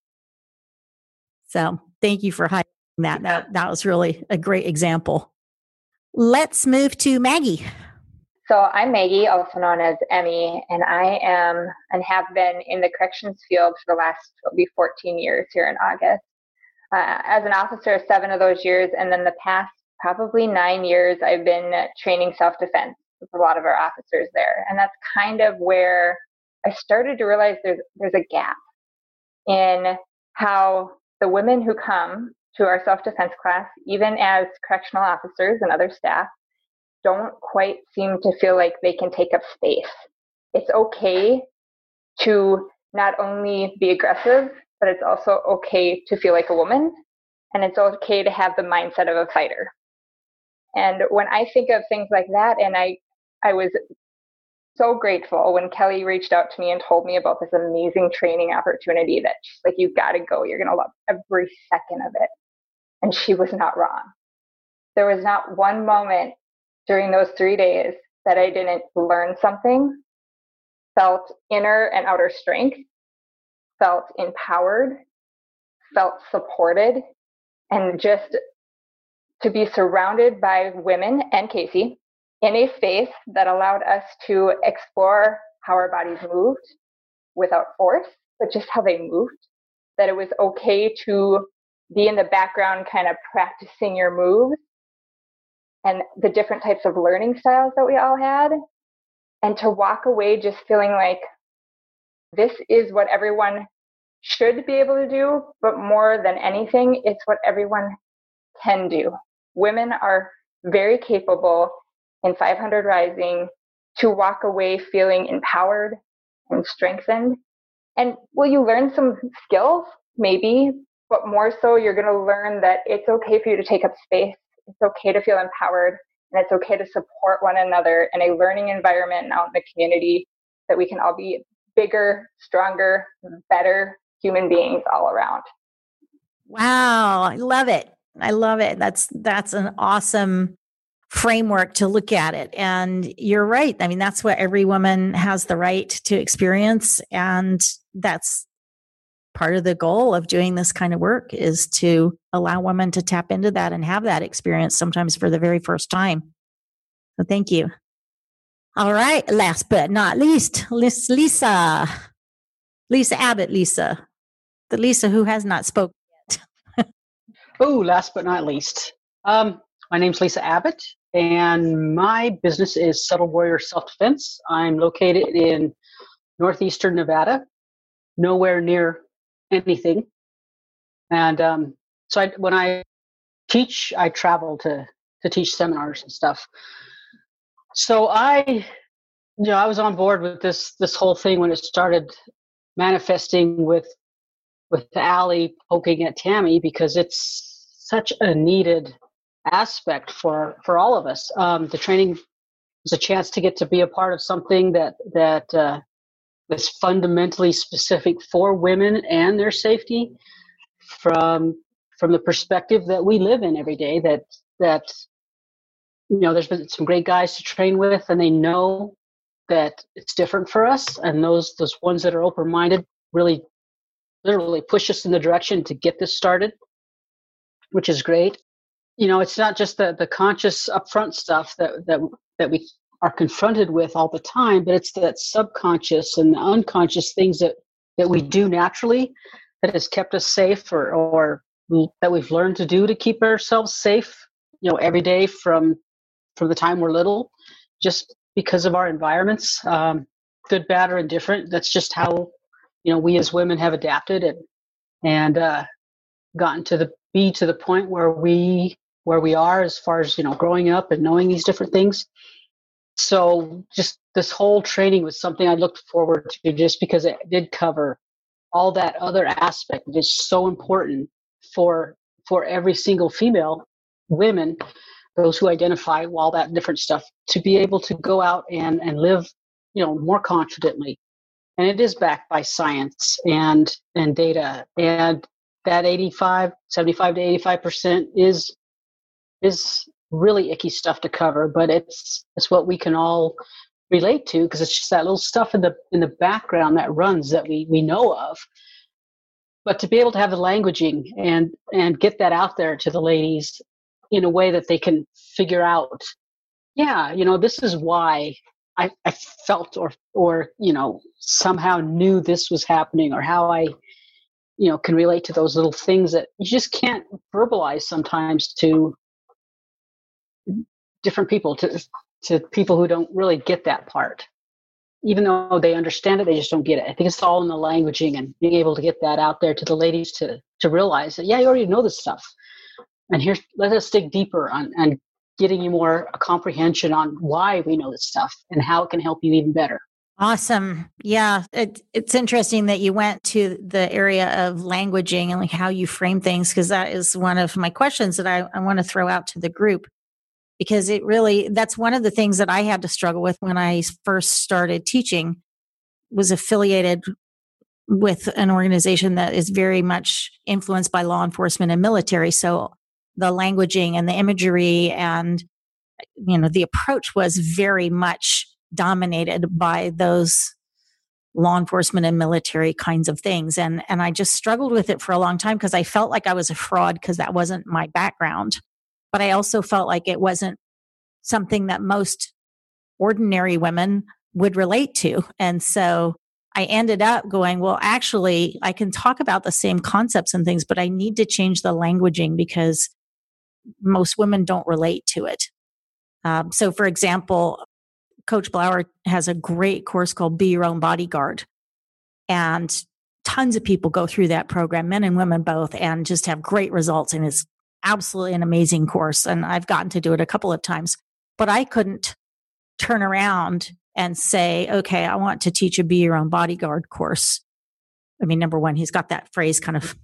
So thank you for highlighting that. That that was really a great example. Let's move to Maggie. So I'm Maggie, also known as Emmy, and I am and have been in the corrections field for the last will be 14 years here in August uh, as an officer seven of those years, and then the past probably nine years, I've been training self defense with a lot of our officers there, and that's kind of where I started to realize there's there's a gap in how the women who come to our self defense class, even as correctional officers and other staff, don't quite seem to feel like they can take up space. It's okay to not only be aggressive but it's also okay to feel like a woman and it's okay to have the mindset of a fighter. And when I think of things like that, and I, I was so grateful when Kelly reached out to me and told me about this amazing training opportunity that she's like, you got to go. You're to love every second of it. And she was not wrong. There was not one moment during those three days that I didn't learn something, felt inner and outer strength, felt empowered, felt supported, and just to be surrounded by women and Casey in a space that allowed us to explore how our bodies moved without force, but just how they moved. That it was okay to be in the background, kind of practicing your moves and the different types of learning styles that we all had. And to walk away just feeling like this is what everyone should be able to do, but more than anything, it's what everyone can do. Women are very capable in 500 Rising to walk away feeling empowered and strengthened. And will you learn some skills? Maybe, but more so, you're going to learn that it's okay for you to take up space. It's okay to feel empowered and it's okay to support one another in a learning environment and out in the community that we can all be bigger, stronger, better human beings all around. Wow, I love it. I love it. That's that's an awesome framework to look at it. And you're right. I mean, that's what every woman has the right to experience. And that's part of the goal of doing this kind of work is to allow women to tap into that and have that experience sometimes for the very first time. So thank you. All right. Last but not least, Lisa. Lisa Abbott, Lisa. The Lisa who has not spoken yet. oh, last but not least. Um, my name's Lisa Abbott and my business is Subtle Warrior Self Defense. I'm located in northeastern Nevada, nowhere near anything. And um, so I, when I teach, I travel to to teach seminars and stuff. So I, you know, I was on board with this this whole thing when it started manifesting with with Allie poking at Tammy because it's such a needed aspect for for all of us. Um, the training was a chance to get to be a part of something that that uh, is fundamentally specific for women and their safety from from the perspective that we live in every day. That that you know, there's been some great guys to train with, and they know that it's different for us. And those those ones that are open minded really literally push us in the direction to get this started, which is great you know it's not just the the conscious upfront stuff that that that we are confronted with all the time but it's that subconscious and unconscious things that that we do naturally that has kept us safe or or that we've learned to do to keep ourselves safe you know every day from from the time we're little just because of our environments um, good bad or indifferent. That's just how you know we as women have adapted and and uh, gotten to the be to the point where we where we are as far as you know growing up and knowing these different things. So just this whole training was something i looked forward to just because it did cover all that other aspect that is so important for for every single female women those who identify all that different stuff to be able to go out and and live you know more confidently and it is backed by science and and data and that 85 75 to 85 percent is is really icky stuff to cover, but it's it's what we can all relate to because it's just that little stuff in the in the background that runs that we we know of. But to be able to have the languaging and and get that out there to the ladies in a way that they can figure out, yeah, you know, this is why I, I felt or or you know somehow knew this was happening or how I you know can relate to those little things that you just can't verbalize sometimes to different people to to people who don't really get that part. Even though they understand it they just don't get it. I think it's all in the languaging and being able to get that out there to the ladies to to realize that yeah you already know this stuff and here let us dig deeper on and getting you more a comprehension on why we know this stuff and how it can help you even better Awesome. Yeah. It, it's interesting that you went to the area of languaging and like how you frame things, because that is one of my questions that I, I want to throw out to the group because it really that's one of the things that I had to struggle with when I first started teaching was affiliated with an organization that is very much influenced by law enforcement and military so the languaging and the imagery and you know the approach was very much dominated by those law enforcement and military kinds of things. And and I just struggled with it for a long time because I felt like I was a fraud because that wasn't my background. But I also felt like it wasn't something that most ordinary women would relate to. And so I ended up going well actually I can talk about the same concepts and things but I need to change the languaging because most women don't relate to it um, so for example Coach Blauer has a great course called Be Your Own Bodyguard. And tons of people go through that program, men and women both, and just have great results. And it's absolutely an amazing course. And I've gotten to do it a couple of times, but I couldn't turn around and say, okay, I want to teach a Be Your Own Bodyguard course. I mean, number one, he's got that phrase kind of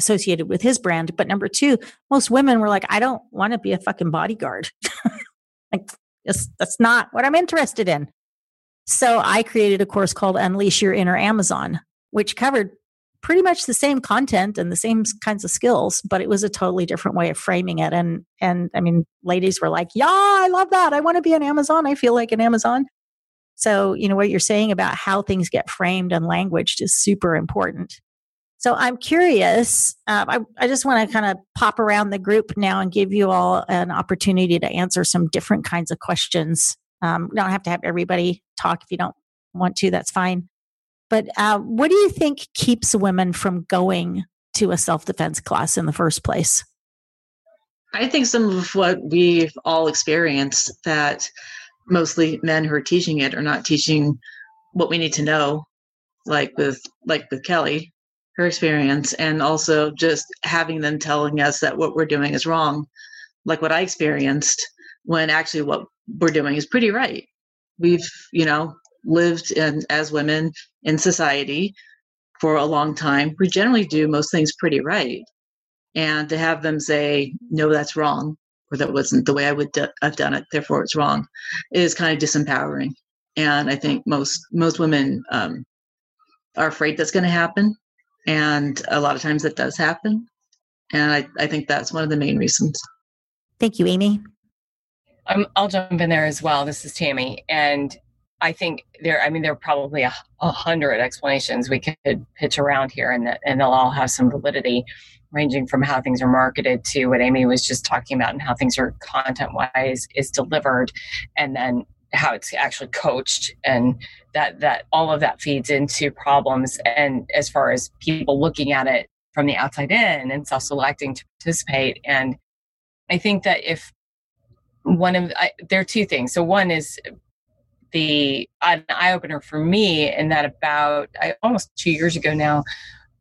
associated with his brand. But number two, most women were like, I don't want to be a fucking bodyguard. like, that's not what I'm interested in. So I created a course called Unleash Your Inner Amazon, which covered pretty much the same content and the same kinds of skills, but it was a totally different way of framing it. And and I mean, ladies were like, "Yeah, I love that. I want to be an Amazon. I feel like an Amazon." So you know what you're saying about how things get framed and languaged is super important. So I'm curious. Uh, I, I just want to kind of pop around the group now and give you all an opportunity to answer some different kinds of questions. Um, don't have to have everybody talk if you don't want to. That's fine. But uh, what do you think keeps women from going to a self defense class in the first place? I think some of what we've all experienced that mostly men who are teaching it are not teaching what we need to know, like with like with Kelly, her experience and also just having them telling us that what we're doing is wrong. Like what i experienced when actually what we're doing is pretty right. We've you know lived in as women in society for a long time. We generally do most things pretty right. And to have them say no that's wrong or that wasn't the way i would do- have done it therefore it's wrong is kind of disempowering. And i think most most women um, are afraid that's going to happen and a lot of times it does happen. And I, I think that's one of the main reasons. Thank you, Amy. Um, I'll jump in there as well. This is Tammy. And I think there, I mean, there are probably a, a hundred explanations we could pitch around here, and, that, and they'll all have some validity, ranging from how things are marketed to what Amy was just talking about and how things are content wise is delivered, and then how it's actually coached and that that all of that feeds into problems and as far as people looking at it from the outside in and self-selecting to participate. And i think that if one of I, there are two things. So one is the an eye opener for me in that about I, almost two years ago now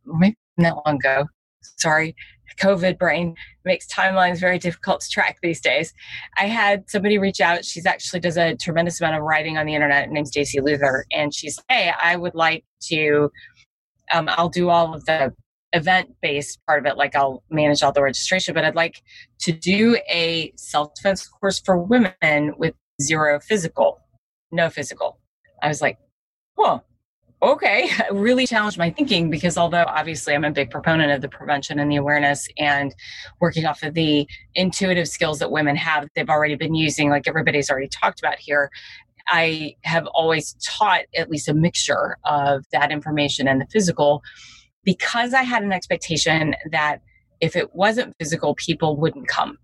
maybe not long ago sorry COVID brain makes timelines very difficult to track these days. I had somebody reach out. She's actually does a tremendous amount of writing on the internet. Her name's Stacy Luther, and she's hey, I would like to. Um, I'll do all of the event based part of it, like I'll manage all the registration, but I'd like to do a self defense course for women with zero physical, no physical. I was like, "Well." Okay, really challenged my thinking because although obviously I'm a big proponent of the prevention and the awareness and working off of the intuitive skills that women have they've already been using, like everybody's already talked about here, I have always taught at least a mixture of that information and the physical. Because I had an expectation that if it wasn't physical, people wouldn't come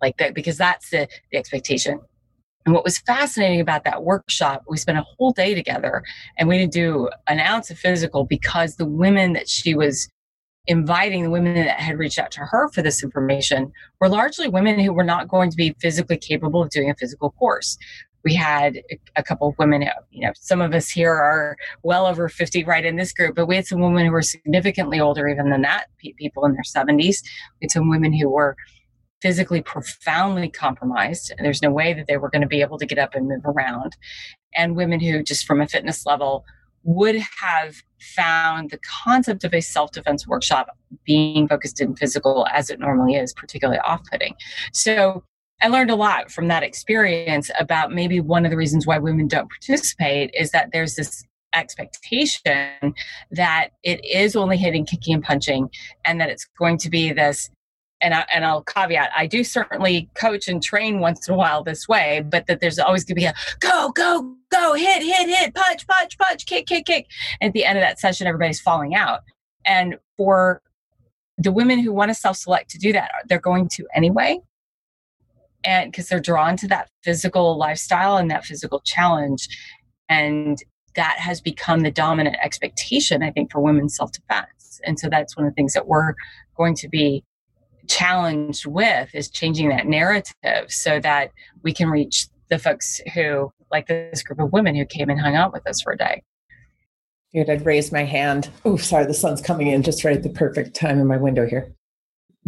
like that because that's the, the expectation and what was fascinating about that workshop, we spent a whole day together and we didn't do an ounce of physical because the women that she was inviting, the women that had reached out to her for this information, were largely women who were not going to be physically capable of doing a physical course. We had a couple of women, you know, some of us here are well over 50 right in this group, but we had some women who were significantly older even than that, people in their 70s. We had some women who were physically profoundly compromised. And there's no way that they were going to be able to get up and move around. And women who, just from a fitness level, would have found the concept of a self defense workshop being focused in physical as it normally is, particularly off putting. So I learned a lot from that experience about maybe one of the reasons why women don't participate is that there's this expectation that it is only hitting, kicking, and punching, and that it's going to be this. And, I, and I'll caveat, I do certainly coach and train once in a while this way, but that there's always going to be a go, go, go, hit, hit, hit, punch, punch, punch, kick, kick, kick. And at the end of that session, everybody's falling out. And for the women who want to self select to do that, they're going to anyway. And because they're drawn to that physical lifestyle and that physical challenge. And that has become the dominant expectation, I think, for women's self defense. And so that's one of the things that we're going to be challenged with is changing that narrative so that we can reach the folks who, like this group of women who came and hung out with us for a day. Good. I'd raise my hand. Oh, sorry, the sun's coming in just right at the perfect time in my window here.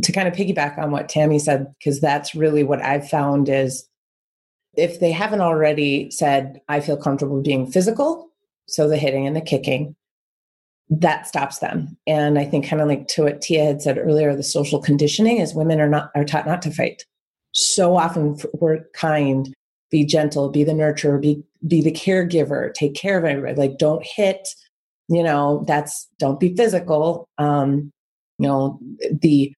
To kind of piggyback on what Tammy said, because that's really what I've found is if they haven't already said, I feel comfortable being physical, so the hitting and the kicking, that stops them. And I think kind of like to what Tia had said earlier, the social conditioning is women are not are taught not to fight. So often we're kind, be gentle, be the nurturer, be be the caregiver, take care of everybody. Like don't hit, you know, that's don't be physical. Um, you know, the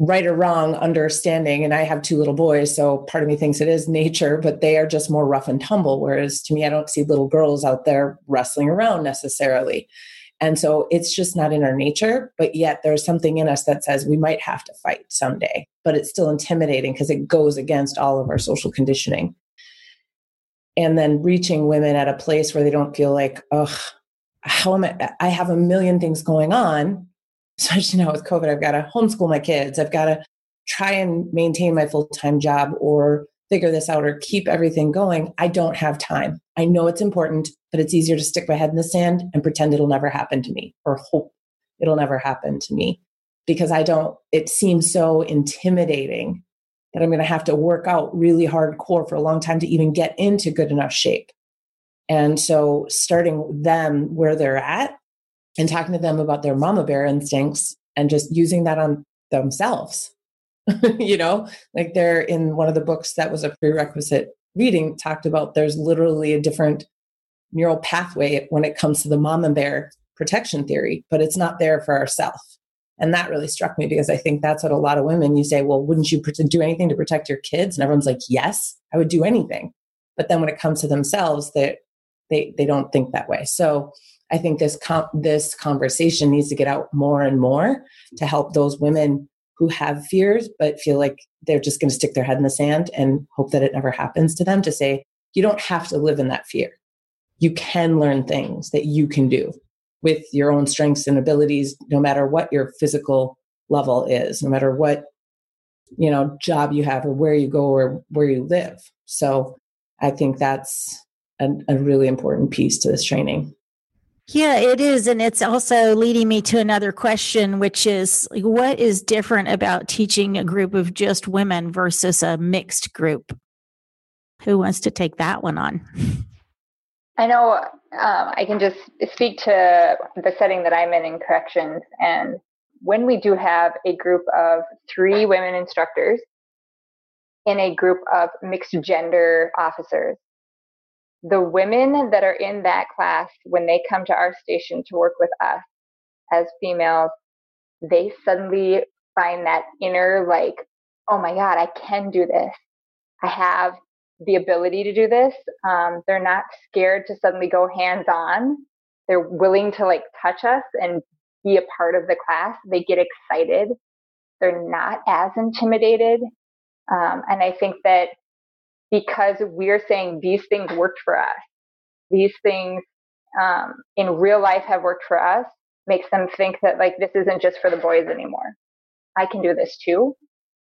right or wrong understanding and i have two little boys so part of me thinks it is nature but they are just more rough and tumble whereas to me i don't see little girls out there wrestling around necessarily. And so it's just not in our nature but yet there's something in us that says we might have to fight someday but it's still intimidating because it goes against all of our social conditioning. And then reaching women at a place where they don't feel like oh how am i i have a million things going on especially now with COVID, I've got to homeschool my kids. I've got to try and maintain my full time job or figure this out or keep everything going. I don't have time. I know it's important, but it's easier to stick my head in the sand and pretend it'll never happen to me or hope it'll never happen to me because I don't, it seems so intimidating that I'm going to have to work out really hardcore for a long time to even get into good enough shape. And so starting them where they're at and talking to them about their mama bear instincts and just using that on themselves. you know, like they're in one of the books that was a prerequisite reading talked about there's literally a different neural pathway when it comes to the mama bear protection theory, but it's not there for ourselves. And that really struck me because I think that's what a lot of women you say, well, wouldn't you do anything to protect your kids? And everyone's like, yes, I would do anything. But then when it comes to themselves, they they they don't think that way. So I think this com- this conversation needs to get out more and more to help those women who have fears but feel like they're just going to stick their head in the sand and hope that it never happens to them to say you don't have to live in that fear. You can learn things that you can do with your own strengths and abilities no matter what your physical level is, no matter what you know job you have or where you go or where you live. So I think that's a, a really important piece to this training. Yeah, it is. And it's also leading me to another question, which is what is different about teaching a group of just women versus a mixed group? Who wants to take that one on? I know um, I can just speak to the setting that I'm in in corrections. And when we do have a group of three women instructors in a group of mixed gender officers, the women that are in that class, when they come to our station to work with us as females, they suddenly find that inner, like, oh my God, I can do this. I have the ability to do this. Um, they're not scared to suddenly go hands on. They're willing to like touch us and be a part of the class. They get excited. They're not as intimidated. Um, and I think that because we're saying these things worked for us. These things um, in real life have worked for us, makes them think that like this isn't just for the boys anymore. I can do this too.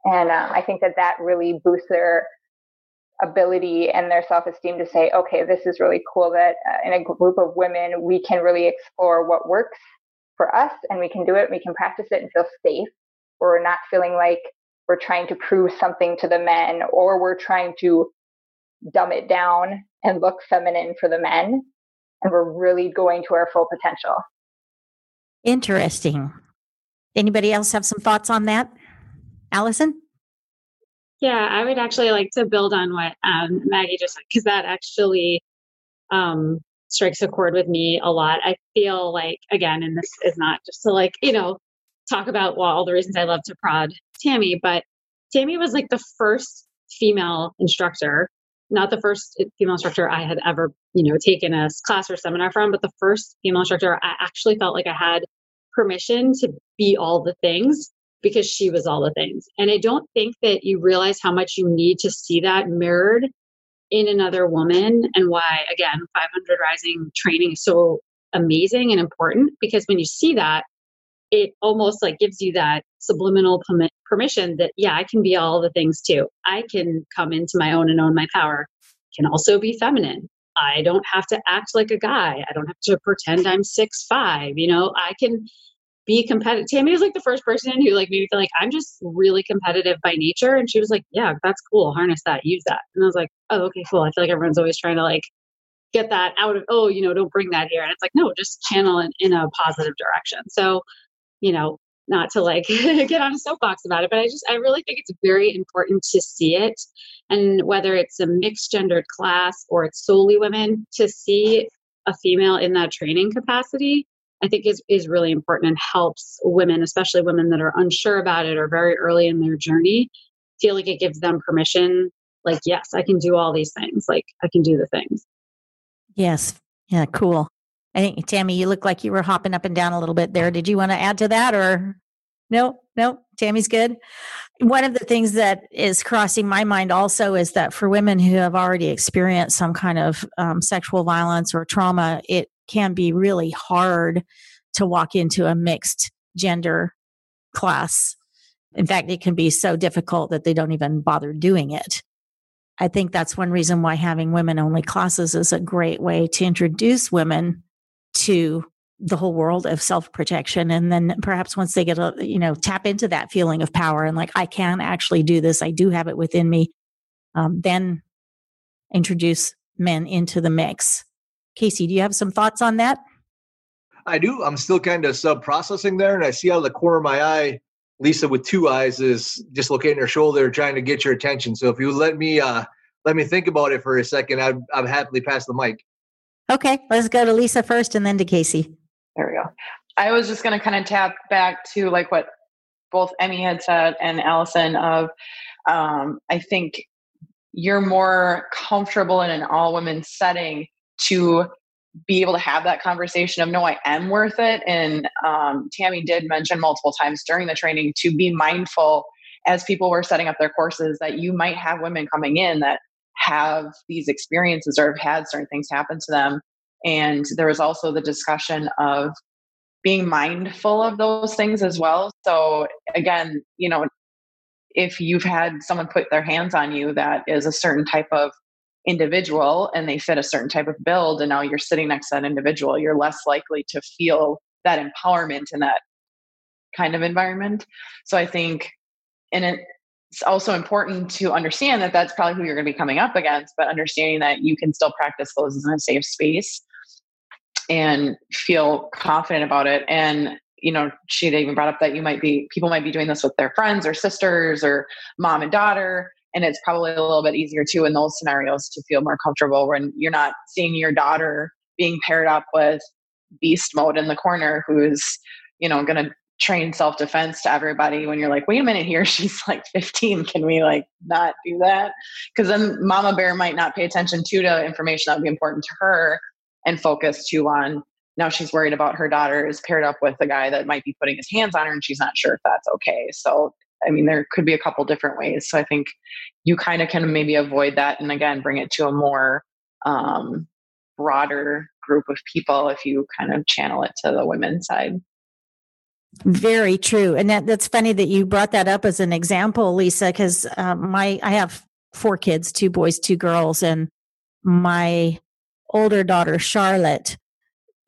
And um, I think that that really boosts their ability and their self esteem to say, okay, this is really cool that uh, in a group of women, we can really explore what works for us and we can do it, we can practice it and feel safe. We're not feeling like we're trying to prove something to the men or we're trying to dumb it down and look feminine for the men and we're really going to our full potential. Interesting. Anybody else have some thoughts on that? Allison? Yeah, I would actually like to build on what um, Maggie just said because that actually um, strikes a chord with me a lot. I feel like, again, and this is not just to like, you know, talk about well, all the reasons I love to prod Tammy, but Tammy was like the first female instructor, not the first female instructor I had ever, you know, taken a class or seminar from, but the first female instructor I actually felt like I had permission to be all the things because she was all the things. And I don't think that you realize how much you need to see that mirrored in another woman and why, again, 500 Rising training is so amazing and important because when you see that, it almost like gives you that subliminal permission that, yeah, I can be all the things too. I can come into my own and own my power, can also be feminine. I don't have to act like a guy. I don't have to pretend I'm six five. You know, I can be competitive. Tammy was like the first person who like made me feel like I'm just really competitive by nature. And she was like, Yeah, that's cool. Harness that, use that. And I was like, Oh, okay, cool. I feel like everyone's always trying to like get that out of, oh, you know, don't bring that here. And it's like, no, just channel it in a positive direction. So, you know, not to like get on a soapbox about it, but I just, I really think it's very important to see it. And whether it's a mixed gendered class or it's solely women, to see a female in that training capacity I think is, is really important and helps women, especially women that are unsure about it or very early in their journey, feel like it gives them permission. Like, yes, I can do all these things. Like, I can do the things. Yes. Yeah, cool. I think, Tammy, you look like you were hopping up and down a little bit there. Did you want to add to that or no? No, Tammy's good. One of the things that is crossing my mind also is that for women who have already experienced some kind of um, sexual violence or trauma, it can be really hard to walk into a mixed gender class. In fact, it can be so difficult that they don't even bother doing it. I think that's one reason why having women only classes is a great way to introduce women to the whole world of self protection. And then perhaps once they get a, you know, tap into that feeling of power and like, I can actually do this, I do have it within me, um, then introduce men into the mix Casey, do you have some thoughts on that? I do. I'm still kind of sub processing there, and I see out of the corner of my eye, Lisa with two eyes is dislocating her shoulder, trying to get your attention. So if you let me uh, let me think about it for a second, I'd, I'd happily pass the mic. Okay, let's go to Lisa first, and then to Casey. There we go. I was just going to kind of tap back to like what both Emmy had said and Allison of um, I think you're more comfortable in an all women setting to be able to have that conversation of no i am worth it and um, tammy did mention multiple times during the training to be mindful as people were setting up their courses that you might have women coming in that have these experiences or have had certain things happen to them. And there was also the discussion of being mindful of those things as well. So again you know if you've had someone put their hands on you that is a certain type of individual and they fit a certain type of build and now you're sitting next to that individual you're less likely to feel that empowerment in that kind of environment. So i think in, and it's also important to understand that that's probably who you're going to be coming up against but understanding that you can still practice those in a safe space and feel confident about it. And you know she even brought up that you might be people might be doing this with their friends or sisters or mom and daughter and it's probably a little bit easier too in those scenarios to feel more comfortable when you're not seeing your daughter being paired up with beast mode in the corner who's you know going to train self-defense to everybody when you're like wait a minute here she's like 15 can we like not do that because then mama bear might not pay attention to the information that would be important to her and focus too on now she's worried about her daughter is paired up with a guy that might be putting his hands on her and she's not sure if that's okay so I mean, there could be a couple different ways. So I think you kind of can maybe avoid that and again bring it to a more um, broader group of people if you kind of channel it to the women's side. Very true, and that that's funny that you brought that up as an example, Lisa, because um, my I have four kids, two boys, two girls, and my older daughter Charlotte,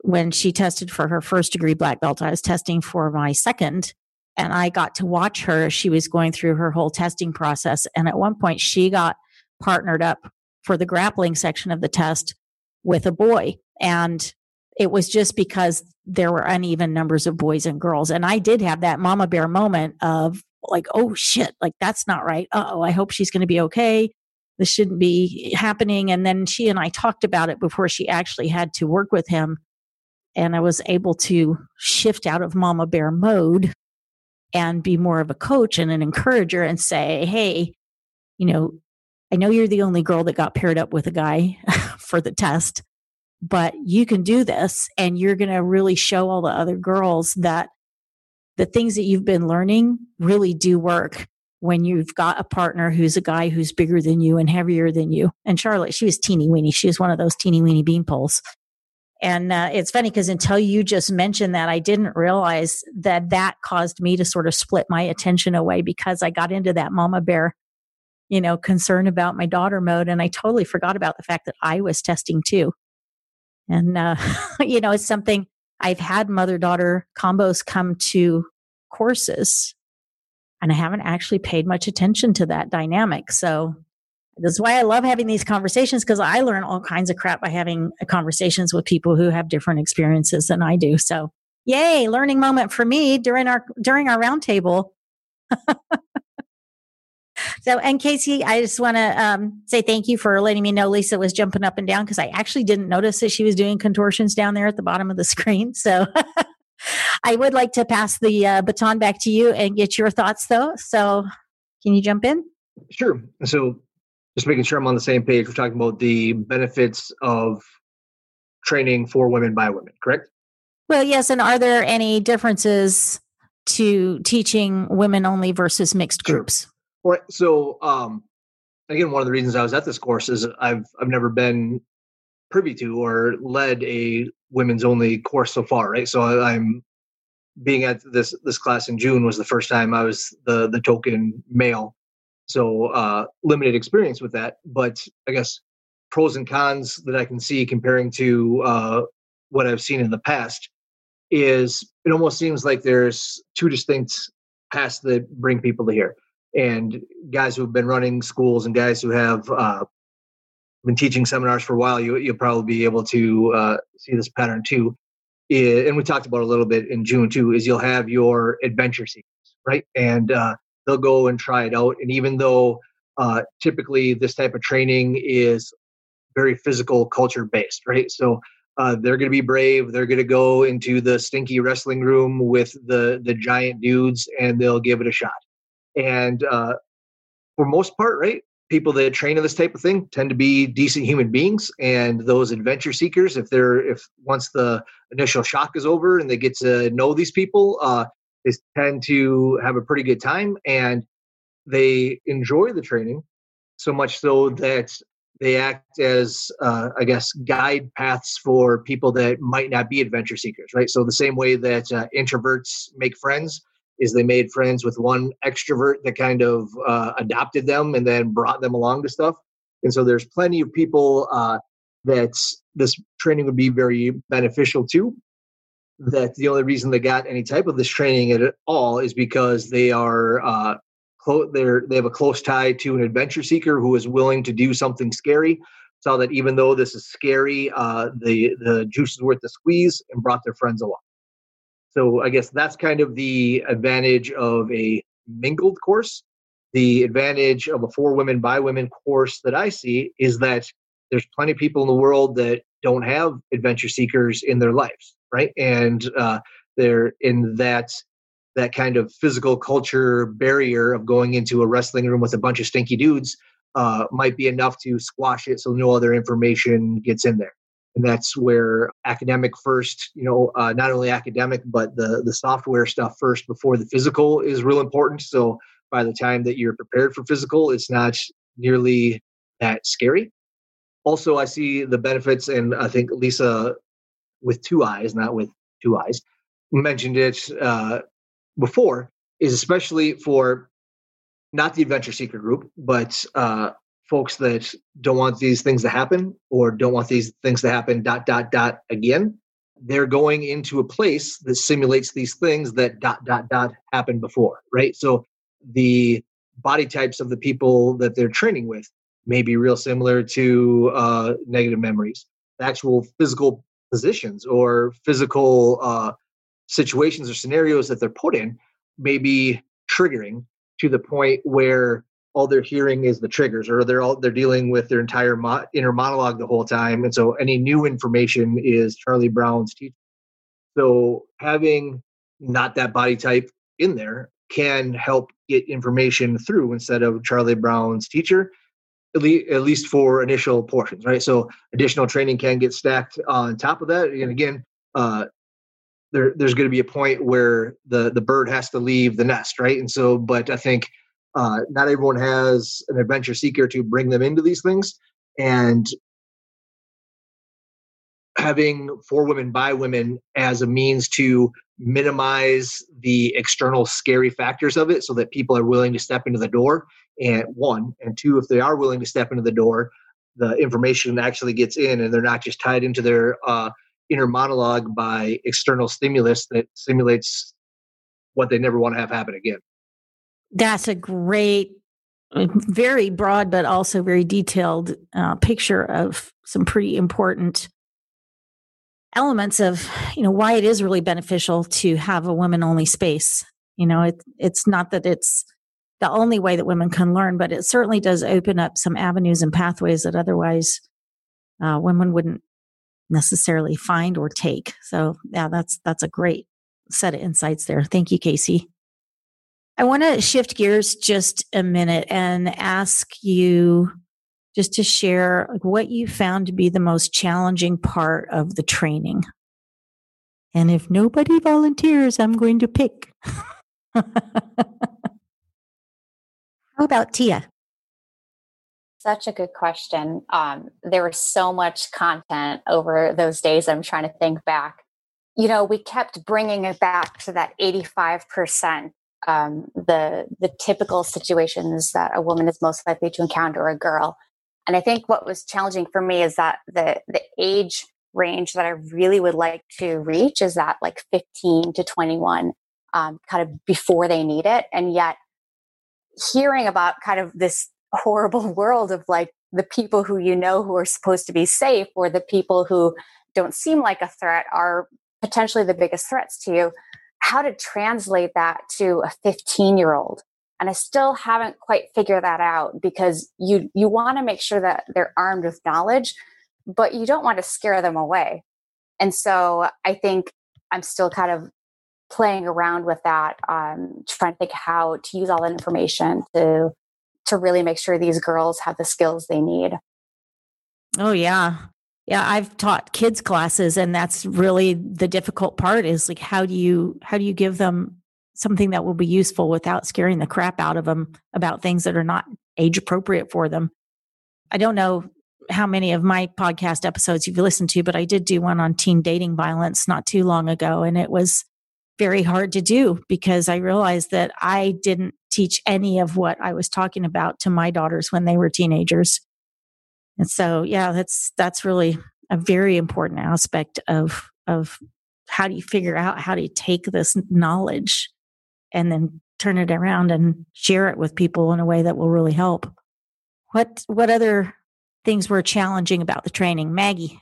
when she tested for her first degree black belt, I was testing for my second, and I got to watch her. She was going through her whole testing process. And at one point, she got partnered up for the grappling section of the test with a boy. And it was just because there were uneven numbers of boys and girls. And I did have that mama bear moment of, like, oh shit, like that's not right. oh, I hope she's going to be okay. This shouldn't be happening. And then she and I talked about it before she actually had to work with him. And I was able to shift out of mama bear mode and be more of a coach and an encourager and say, hey, you know, I know you're the only girl that got paired up with a guy for the test, but you can do this and you're going to really show all the other girls that the things that you've been learning really do work when you've got a partner who's a guy who's bigger than you and heavier than you. And Charlotte, she was teeny weeny. She was one of those teeny weeny bean poles. And uh, it's funny because until you just mentioned that, I didn't realize that that caused me to sort of split my attention away because I got into that mama bear, you know, concern about my daughter mode. And I totally forgot about the fact that I was testing too. And, uh, you know, it's something I've had mother daughter combos come to courses and I haven't actually paid much attention to that dynamic. So that's why I love having these conversations because I learn all kinds of crap by having conversations with people who have different experiences than I do. So, yay, learning moment for me during our during our roundtable. so, and Casey, I just want to um, say thank you for letting me know Lisa was jumping up and down because I actually didn't notice that she was doing contortions down there at the bottom of the screen. So. I would like to pass the uh, baton back to you and get your thoughts, though. So, can you jump in? Sure. So, just making sure I'm on the same page. We're talking about the benefits of training for women by women, correct? Well, yes. And are there any differences to teaching women only versus mixed groups? Sure. Right. So, um, again, one of the reasons I was at this course is I've I've never been privy to or led a women's only course so far, right? So I'm being at this this class in June was the first time I was the the token male so uh, limited experience with that, but I guess pros and cons that I can see comparing to uh, what I've seen in the past is it almost seems like there's two distinct paths that bring people to here. And guys who've been running schools and guys who have uh, been teaching seminars for a while, you, you'll probably be able to uh, see this pattern too. and we talked about a little bit in June too, is you'll have your adventure seekers, right? And uh, they'll go and try it out. And even though uh, typically this type of training is very physical culture based, right? So uh, they're going to be brave. They're going to go into the stinky wrestling room with the the giant dudes, and they'll give it a shot. And uh, for most part, right, people that train in this type of thing tend to be decent human beings. And those adventure seekers, if they're if once the initial shock is over and they get to know these people, uh, they tend to have a pretty good time and they enjoy the training so much so that they act as uh, i guess guide paths for people that might not be adventure seekers right so the same way that uh, introverts make friends is they made friends with one extrovert that kind of uh, adopted them and then brought them along to stuff and so there's plenty of people uh, that this training would be very beneficial to that the only reason they got any type of this training at all is because they are uh, they're they have a close tie to an adventure seeker who is willing to do something scary. Saw that even though this is scary, uh, the the juice is worth the squeeze, and brought their friends along. So I guess that's kind of the advantage of a mingled course. The advantage of a for women by women course that I see is that there's plenty of people in the world that don't have adventure seekers in their lives right? And uh, they're in that that kind of physical culture barrier of going into a wrestling room with a bunch of stinky dudes uh, might be enough to squash it so no other information gets in there and that's where academic first you know uh, not only academic but the the software stuff first before the physical is real important. So by the time that you're prepared for physical it's not nearly that scary. Also i see the benefits and i think lisa with two eyes, not with two eyes, mentioned it uh, before, is especially for not the adventure seeker group, but uh, folks that don't want these things to happen or don't want these things to happen dot dot dot again. They're going into a place that simulates these things that dot dot dot happened before, right? So the body types of the people that they're training with may be real similar to uh, negative memories. The actual physical positions or physical uh, situations or scenarios that they're put in may be triggering to the point where all they're hearing is the triggers or they're all they're dealing with their entire mo- inner monologue the whole time and so any new information is charlie brown's teaching so having not that body type in there can help get information through instead of charlie brown's teacher at, le- at least for initial portions right? So additional training can get stacked on top of that and again uh, there, there's going to be a point where the the bird has to leave the nest right? And so but i think uh, not everyone has an adventure seeker to bring them into these things and having for women by women as a means to minimize the external scary factors of it so that people are willing to step into the door and one and two if they are willing to step into the door the information actually gets in and they're not just tied into their uh, inner monologue by external stimulus that simulates what they never want to have happen again that's a great, uh, very broad, but also very detailed uh, picture of some pretty important elements of you know why it is really beneficial to have a women only space. You know it, it's not that it's the only way that women can learn but it certainly does open up some avenues and pathways that otherwise uh, women wouldn't necessarily find or take. So yeah that's that's a great set of insights there. Thank you casey I want to shift gears just a minute and ask you just to share what you found to be the most challenging part of the training. And if nobody volunteers, I'm going to pick. How about Tia? Such a good question. Um, there was so much content over those days. I'm trying to think back. You know, we kept bringing it back to that 85% um, the the typical situations that a woman is most likely to encounter a girl. And I think what was challenging for me is that the the age range that I really would like to reach is that like 15 to 21, um, kind of before they need it. And yet, hearing about kind of this horrible world of like the people who you know who are supposed to be safe or the people who don't seem like a threat are potentially the biggest threats to you how to translate that to a 15 year old and i still haven't quite figured that out because you you want to make sure that they're armed with knowledge but you don't want to scare them away. And so i think i'm still kind of playing around with that um, trying to think how to use all that information to to really make sure these girls have the skills they need. Oh yeah yeah i've taught kids classes and that's really the difficult part is like how do you how do you give them something that will be useful without scaring the crap out of them about things that are not age appropriate for them? I don't know how many of my podcast episodes you've listened to but i did do one on teen dating violence not too long ago and it was very hard to do because i realized that i didn't teach any of what i was talking about to my daughters when they were teenagers and so, yeah, that's that's really a very important aspect of of how do you figure out how to take this knowledge and then turn it around and share it with people in a way that will really help. What what other things were challenging about the training, Maggie?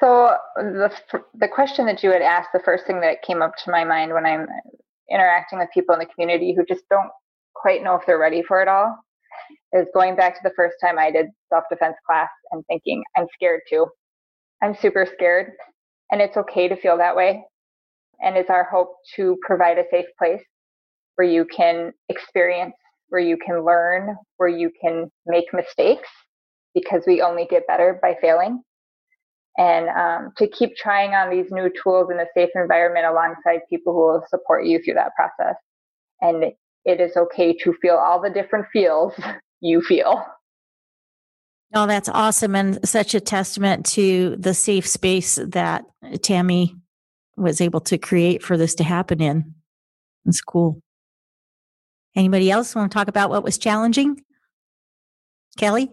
So the the question that you had asked, the first thing that came up to my mind when I'm interacting with people in the community who just don't quite know if they're ready for it all is going back to the first time I did self defense class and thinking, I'm scared too. I'm super scared. And it's okay to feel that way. And it's our hope to provide a safe place where you can experience, where you can learn, where you can make mistakes because we only get better by failing. And um, to keep trying on these new tools in a safe environment alongside people who will support you through that process. And it is okay to feel all the different feels you feel. Oh, that's awesome. And such a testament to the safe space that Tammy was able to create for this to happen in. It's cool. Anybody else want to talk about what was challenging? Kelly?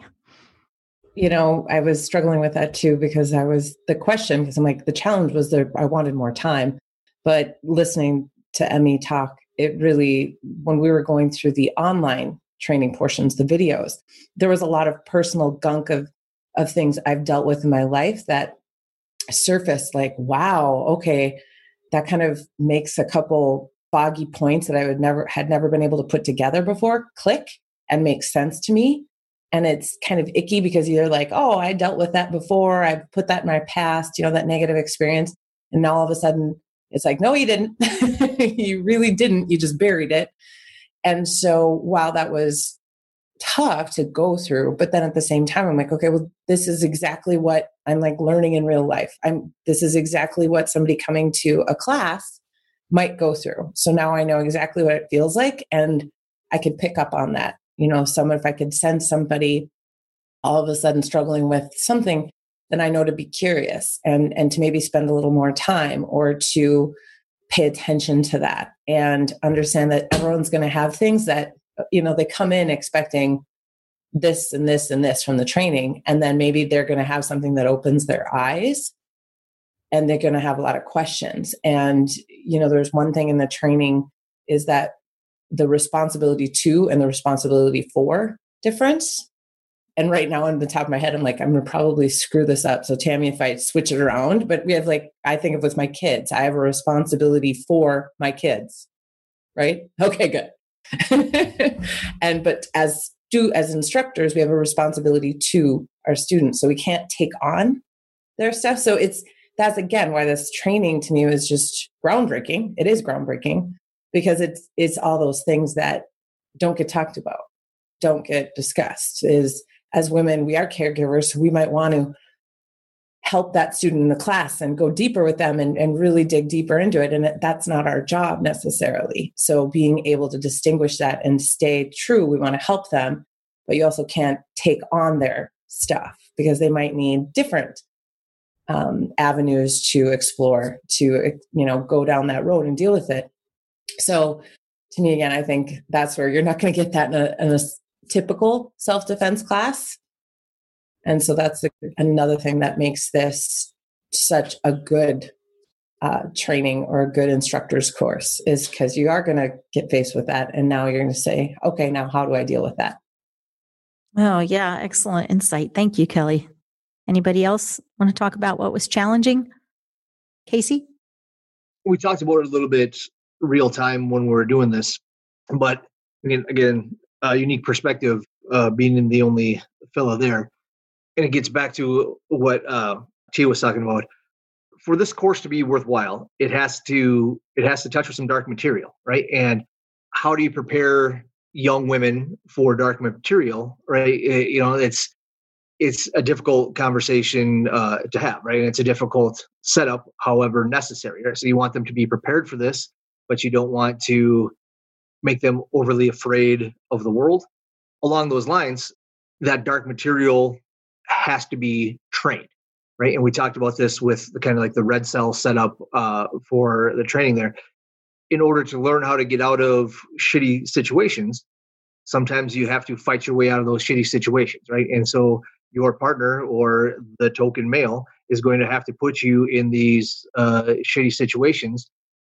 You know, I was struggling with that too because I was the question, because I'm like, the challenge was that I wanted more time. But listening to Emmy talk, it really, when we were going through the online training portions, the videos. There was a lot of personal gunk of of things I've dealt with in my life that surfaced like, wow, okay, that kind of makes a couple foggy points that I would never had never been able to put together before click and make sense to me. And it's kind of icky because you're like, oh, I dealt with that before. I put that in my past, you know, that negative experience. And now all of a sudden it's like, no, you didn't. you really didn't. You just buried it. And so while that was tough to go through, but then at the same time, I'm like, okay, well, this is exactly what I'm like learning in real life. I'm this is exactly what somebody coming to a class might go through. So now I know exactly what it feels like and I could pick up on that. You know, someone if I could send somebody all of a sudden struggling with something, then I know to be curious and and to maybe spend a little more time or to pay attention to that and understand that everyone's going to have things that you know they come in expecting this and this and this from the training and then maybe they're going to have something that opens their eyes and they're going to have a lot of questions. And you know there's one thing in the training is that the responsibility to and the responsibility for difference and right now on the top of my head i'm like i'm going to probably screw this up. So tammy if i switch it around but we have like i think of with my kids i have a responsibility for my kids right? Okay good. And but as do as instructors we have a responsibility to our students so we can't take on their stuff. So it's that's again why this training to me was just groundbreaking. It is groundbreaking because it's it's all those things that don't get talked about don't get discussed is as women we are caregivers so we might want to help that student in the class and go deeper with them and, and really dig deeper into it. And that's not our job necessarily. So being able to distinguish that and stay true, we want to help them, but you also can't take on their stuff because they might need different um, avenues to explore to you know go down that road and deal with it so to me again i think that's where you're not going to get that in a, in a typical self-defense class and so that's another thing that makes this such a good uh, training or a good instructor's course is because you are going to get faced with that. And now you're going to say, okay, now how do I deal with that? Oh, yeah. Excellent insight. Thank you, Kelly. Anybody else want to talk about what was challenging? Casey? We talked about it a little bit real time when we were doing this, but again, again, a unique perspective, uh, being the only fellow there and it gets back to what uh, was talking about. For this course to be worthwhile, it has to it has to touch with some dark material, right? And how do you prepare young women for dark material, right? It, eh, you know, it's it's a difficult conversation uh, to have, right? And it's a difficult setup, however necessary. Right? So you want them to be prepared for this, but you don't want to make them overly afraid of the world. Along those lines, that dark material has to be trained right? And we talked about this with the kind of like the red cell setup uh, for the training there. In order to learn how to get out of shitty situations sometimes you have to fight your way out of those shitty situations right? And so your partner or the token male is going to have to put you in these uh, shitty situations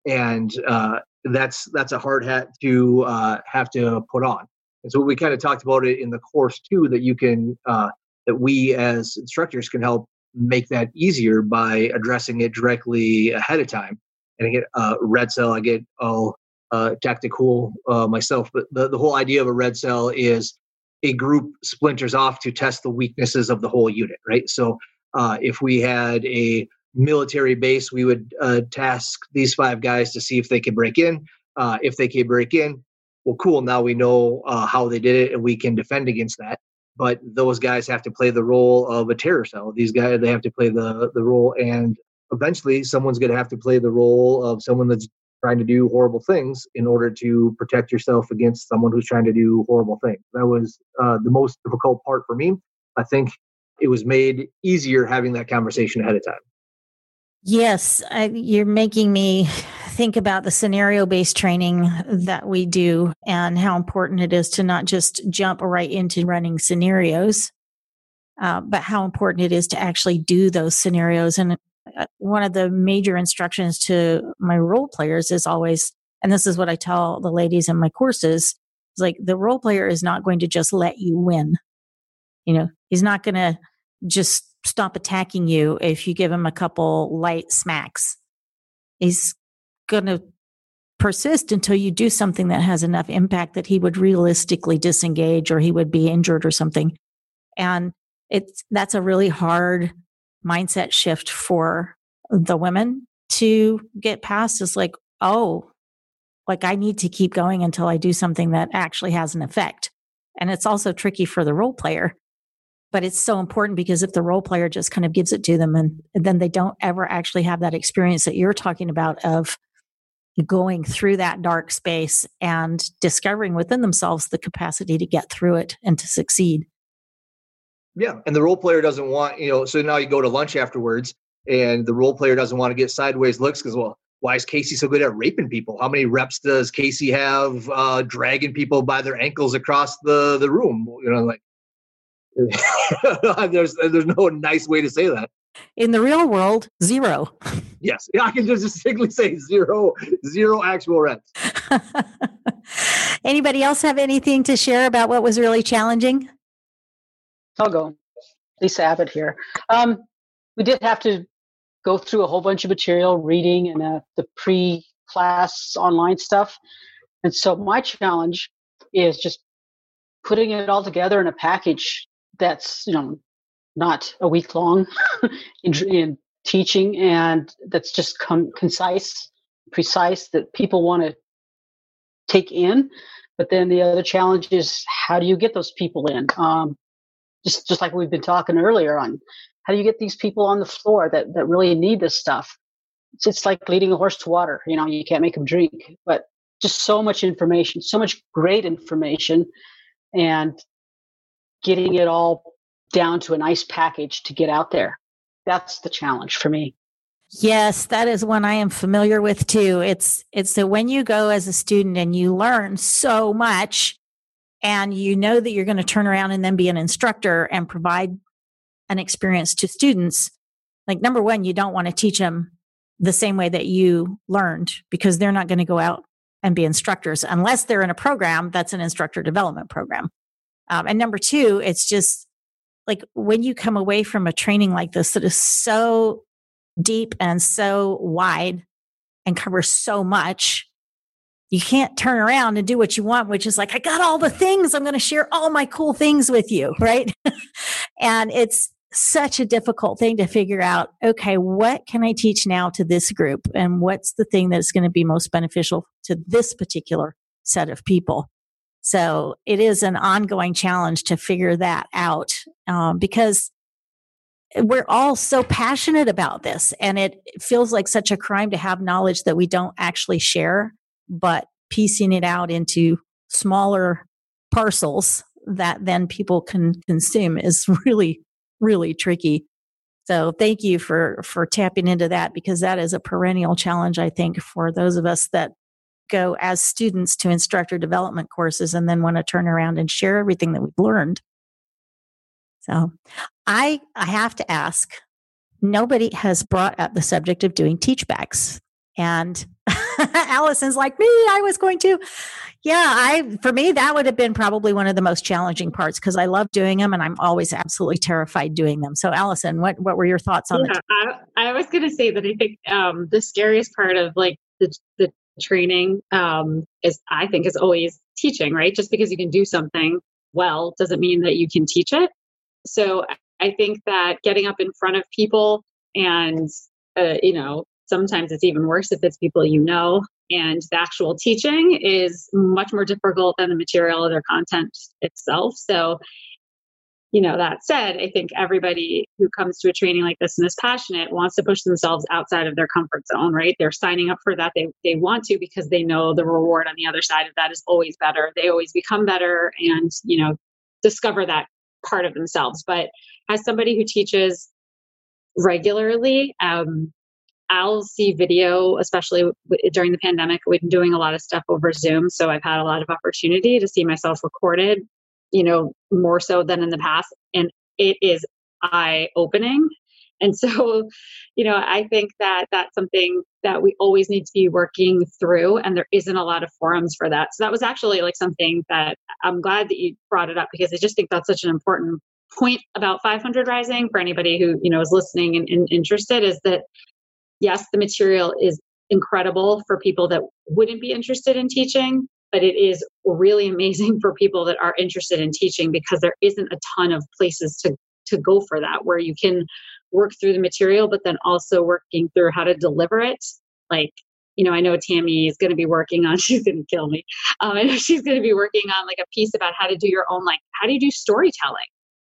and uh, that's that's a hard hat to uh, have to put on and so we kind of talked about it in the course too that you can uh, that we as instructors can help make that easier by addressing it directly ahead of time. And I get uh, red cell, I get all uh, tactical uh, myself, but the, the whole idea of a red cell is a group splinters off to test the weaknesses of the whole unit, right? So uh, if we had a military base, we would uh, task these five guys to see if they can break in. Uh, if they can break in, well, cool. Now we know uh, how they did it, and we can defend against that but those guys have to play the role of a terror cell. These guys they have to play the the role, and eventually someone's going to have to play the role of someone that's trying to do horrible things in order to protect yourself against someone who's trying to do horrible things. That was uh, the most difficult part for me. I think it was made easier having that conversation ahead of time. Yes, I, you're making me think about the scenario based training that we do and how important it is to not just jump right into running scenarios, uh, but how important it is to actually do those scenarios. And uh, one of the major instructions to my role players is always, and this is what I tell the ladies in my courses, is like the role player is not going to just let you win. You know, he's not going to just stop attacking you if you give him a couple light smacks. He's going to persist until you do something that has enough impact that he would realistically disengage or he would be injured or something. And it's that's a really hard mindset shift for the women to get past is like, oh, like I need to keep going until I do something that actually has an effect. And it's also tricky for the role player, but it's so important because if the role player just kind of gives it to them and, then they don't ever actually have that experience that you're talking about of going through that dark space and discovering within themselves the capacity to get through it and to succeed. Yeah, and the role player doesn't want you know. So now you go to lunch afterwards, and the role player doesn't want to get sideways looks because well, why is Casey so good at raping people? How many reps does Casey have uh, dragging people by their ankles across the the room? You know, like there's there's no nice way to say that. In the real world, zero. Yes, I can just distinctly say zero, zero actual reps. Anybody else have anything to share about what was really challenging? I'll go. Lisa Abbott here. Um, we did have to go through a whole bunch of material, reading and uh, the pre-class online stuff. And so my challenge is just putting it all together in a package that's you know not a week long in, in, teaching and that's just com- concise, precise that people want to take in. But then the other challenge is how do you get those people in? Um, just just like we've been talking earlier on how do you get these people on the floor that that really need this stuff it's, it's like leading a horse to water you know you can't make them drink but just so much information so much great information and getting it all down to a nice package to get out there that's the challenge for me Yes, that is one I am familiar with too. It's it's that when you go as a student and you learn so much and you know that you're going to turn around and then be an instructor and provide an experience to students, like number one, you don't want to teach them the same way that you learned because they're not going to go out and be instructors unless they're in a program that's an instructor development program. Um, and number two, it's just like when you come away from a training like this that is so deep and so wide and covers so much, you can't turn around and do what you want, which is like, I got all the things. I'm going to share all my cool things with you. Right. and it's such a difficult thing to figure out. Okay. What can I teach now to this group? And what's the thing that's going to be most beneficial to this particular set of people? So it is an ongoing challenge to figure that out um, because we're all so passionate about this and it feels like such a crime to have knowledge that we don't actually share but piecing it out into smaller parcels that then people can consume is really really tricky. So thank you for for tapping into that because that is a perennial challenge i think for those of us that go as students to instructor development courses and then want to turn around and share everything that we've learned so i i have to ask nobody has brought up the subject of doing teach backs and Allison's like me. I was going to. Yeah, I for me that would have been probably one of the most challenging parts because I love doing them and I'm always absolutely terrified doing them. So, Allison, what what were your thoughts on yeah, I, I was going to say that I think um, the scariest part of like the the training um, is I think is always teaching. Right, just because you can do something well doesn't mean that you can teach it. So, I think that getting up in front of people and uh, you know Sometimes it's even worse if it's people you know. And the actual teaching is much more difficult than the material or their content itself. So, you know, that said, I think everybody who comes to a training like this and is passionate wants to push themselves outside of their comfort zone, right? They're signing up for that. They, they want to because they know the reward on the other side of that is always better. They always become better and, you know, discover that part of themselves. But as somebody who teaches regularly, um, I'll see video, especially during the pandemic. We've been doing a lot of stuff over Zoom, so I've had a lot of opportunity to see myself recorded, you know, more so than in the past. And it is eye opening. And so, you know, I think that that's something that we always need to be working through, and there isn't a lot of forums for that. So that was actually like something that I'm glad that you brought it up because I just think that's such an important point about 500 Rising for anybody who you know is listening and, and interested is that yes, the material is incredible for people that wouldn't be interested in teaching, but it is really amazing for people that are interested in teaching because there isn't a ton of places to to go for that where you can work through the material but then also working through how to deliver it. Like you know i know tammy is going to be working on she's going to kill me. Um, i know she's going to be working on like a piece about how to do your own like how do you do storytelling?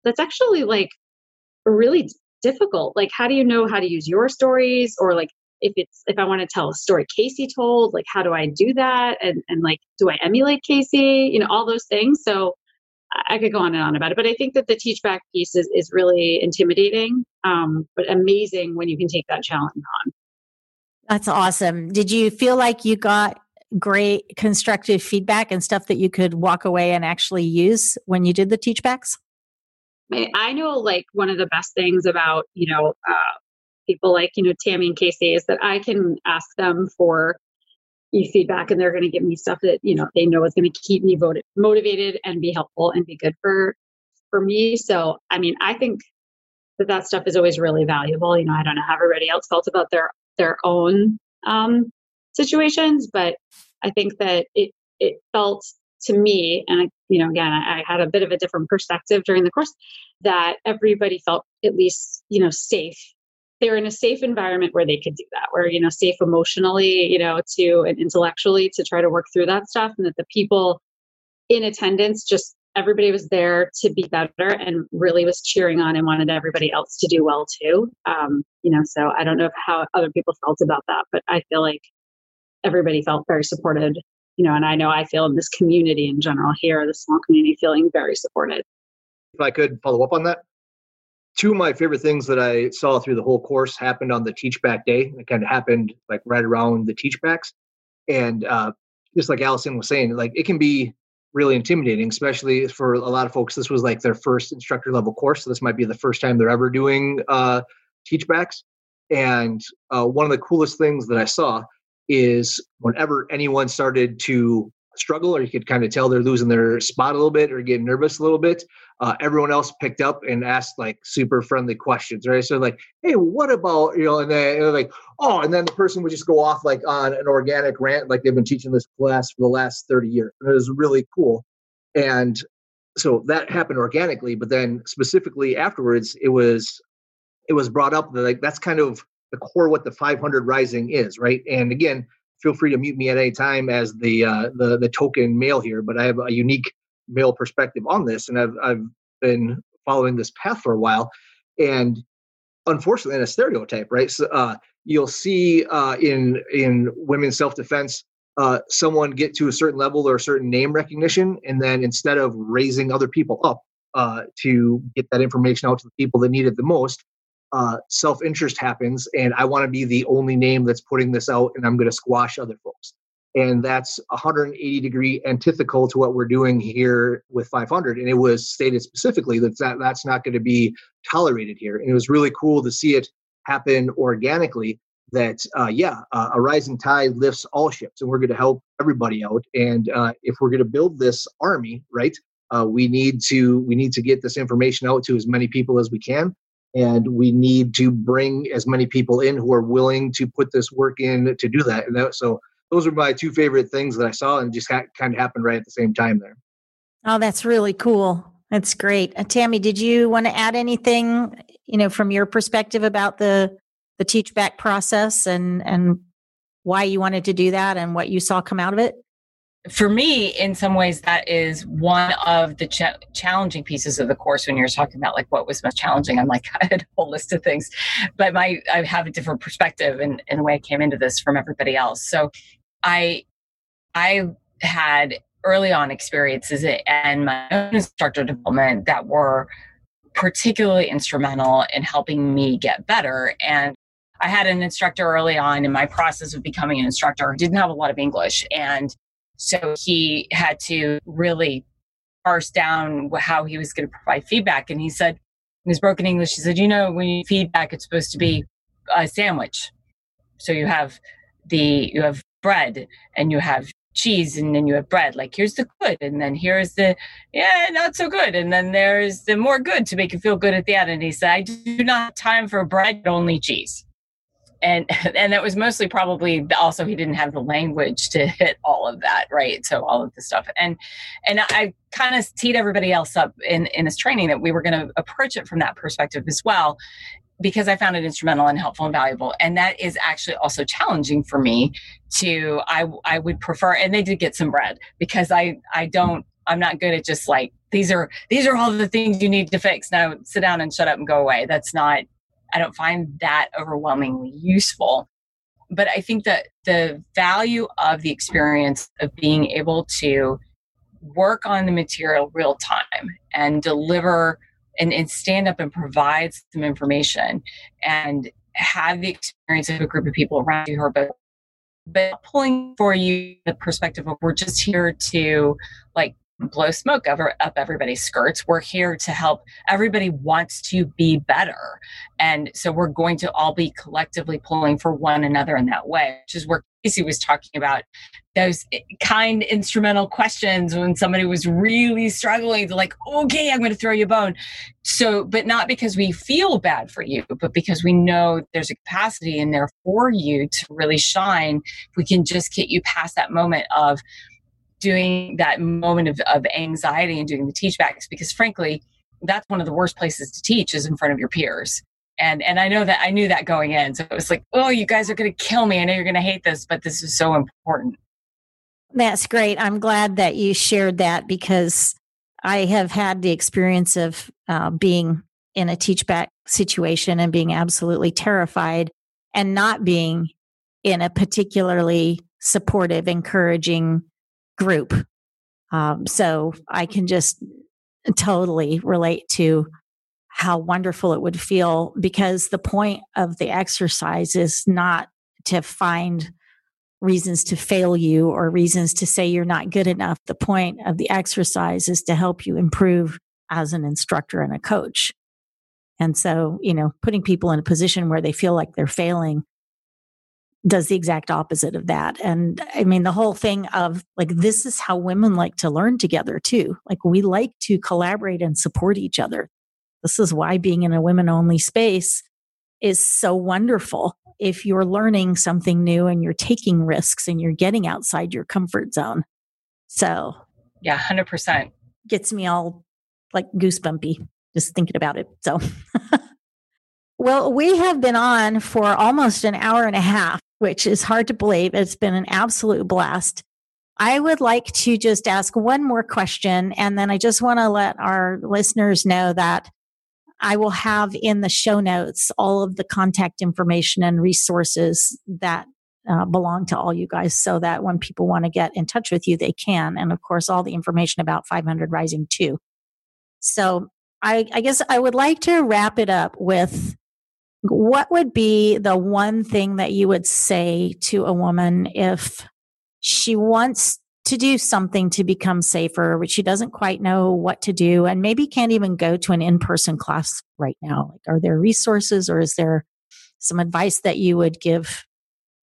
That's actually like really difficult. Like how do you know how to use your stories or like if it's if i want to tell a story casey told like how do i do that? And and like do i emulate casey? You know all those things. So i could go on and on about it but i think that the teach back piece is, is really intimidating um, but amazing when you can take that challenge on. That's awesome. Did you feel like you got great constructive feedback and stuff that you could walk away and actually use when you did the teach backs? I know like one of the best things about, you know, uh, people like, you know, Tammy and Casey is that I can ask them for feedback and they're going to give me stuff that, you know, they know is going to keep me voted, motivated and be helpful and be good for, for me. So, I mean, I think that that stuff is always really valuable. You know, I don't know how everybody else felt about their, their own um, situations, but I think that it, it felt to me, and I, you know, again, I, I had a bit of a different perspective during the course, that everybody felt at least, you know, safe. They were in a safe environment where they could do that, where, you know, safe emotionally, you know, to and intellectually to try to work through that stuff. And that the people in attendance just everybody was there to be better and really was cheering on and wanted everybody else to do well too. Um, you know, so I don't know how other people felt about that, but I feel like everybody felt very supported you know, and I know I feel in this community in general here, the small community, feeling very supported. If I could follow up on that, two of my favorite things that I saw through the whole course happened on the teach back day. It kind of happened like right around the teach backs. And uh, just like Allison was saying, like it can be really intimidating, especially for a lot of folks. This was like their first instructor level course. So this might be the first time they're ever doing uh, teach backs. And uh, one of the coolest things that I saw is whenever anyone started to struggle or you could kind of tell they're losing their spot a little bit or getting nervous a little bit uh, everyone else picked up and asked like super friendly questions right so like hey what about you know and then and like oh and then the person would just go off like on an organic rant like they've been teaching this class for the last 30 years and it was really cool and so that happened organically but then specifically afterwards it was it was brought up that like that's kind of the core what the 500 rising is, right? And again, feel free to mute me at any time as the uh, the the token male here, but I have a unique male perspective on this, and I've I've been following this path for a while, and unfortunately, in a stereotype, right? So uh, you'll see uh, in in women's self defense. Uh, someone get to a certain level or a certain name recognition, and then instead of raising other people up uh, to get that information out to the people that need it the most, uh, self interest happens, and I want to be the only name that's putting this out, and I'm going to squash other folks. And that's 180 degree antithetical to what we're doing here with 500. And it was stated specifically that, that that's not going to be tolerated here. And it was really cool to see it happen organically. That uh, yeah, uh, a rising tide lifts all ships, and we're going to help everybody out. And uh, if we're going to build this army, right, uh, we need to we need to get this information out to as many people as we can and we need to bring as many people in who are willing to put this work in to do that. And that, so those are my two favorite things that I saw, and just ha- kind of happened right at the same time there. Oh, that's really cool. That's great. Uh, Tammy, did you want to add anything, you know, from your perspective about the the teach back process and and why you wanted to do that and what you saw come out of it? For me, in some ways, that is one of the ch- challenging pieces of the course. When you're talking about like what was most challenging, I'm like I had a whole list of things, but my I have a different perspective and the way I came into this from everybody else. So, I I had early on experiences and my own instructor development that were particularly instrumental in helping me get better and I had an instructor early on in my process of becoming an instructor who didn't have a lot of English and so he had to really parse down how he was going to provide feedback. And he said, in his broken English, he said, you know, when you feedback, it's supposed to be a sandwich. So you have the, you have bread and you have cheese and then you have bread. Like here's the good and then here's the, yeah, not so good. And then there's the more good to make you feel good at the end. And he said, I do not have time for bread, only cheese. And and that was mostly probably also he didn't have the language to hit all of that right? So all of the stuff. And and i kind of teed everybody else up in in this training that we were going to approach it from that perspective as well because i found it instrumental and helpful and valuable. And that is actually also challenging for me to i i would prefer and they did get some bread because i i don't i'm not good at just like these are these are all the things you need to fix. Now sit down and shut up and go away. That's not I don't find that overwhelmingly useful. But I think that the value of the experience of being able to work on the material real time and deliver and, and stand up and provide some information and have the experience of a group of people around you who are both but pulling for you the perspective of we're just here to like blow smoke over, up everybody's skirts. We're here to help. Everybody wants to be better. And so we're going to all be collectively pulling for one another in that way, which is where Casey was talking about those eh, kind instrumental questions when somebody was really struggling to like, okay, I'm going to throw you a bone. So, but not because we feel bad for you, but because we know there's a capacity in there for you to really shine. If we can just get you past that moment of, doing that moment of, of anxiety and doing the teachbacks because frankly that's one of the worst places to teach is in front of your peers. And and i know that i knew that going in. So it was like oh you guys are going to kill me. I know you're going to hate this but this is so important. That's great. I'm glad that you shared that because i have had the experience of uh, being in a teachback situation and being absolutely terrified and not being in a particularly supportive encouraging group. Um, so I can just totally relate to how wonderful it would feel because the point of the exercise is not to find reasons to fail you or reasons to say you're not good enough. The point of the exercise is to help you improve as an instructor and a coach. And so, you know, putting people in a position where they feel like they're failing does the exact opposite of that. And I mean, the whole thing of like, this is how women like to learn together too. Like, we like to collaborate and support each other. This is why being in a women only space is so wonderful. If you're learning something new and you're taking risks and you're getting outside your comfort zone. So, yeah, 100%. Gets me all like goosebumpy just thinking about it. So, well, we have been on for almost an hour and a half which is hard to believe. It's been an absolute blast. I would like to just ask one more question, and then I just want to let our listeners know that I will have in the show notes all of the contact information and resources that uh, belong to all you guys so that when people want to get in touch with you, they can. And of course, all the information about 500 Rising too. So I, I guess I would like to wrap it up with what would be the one thing that you would say to a woman if she wants to do something to become safer, but she doesn't quite know what to do and maybe can't even go to an in person class right now? Like, are there resources or is there some advice that you would give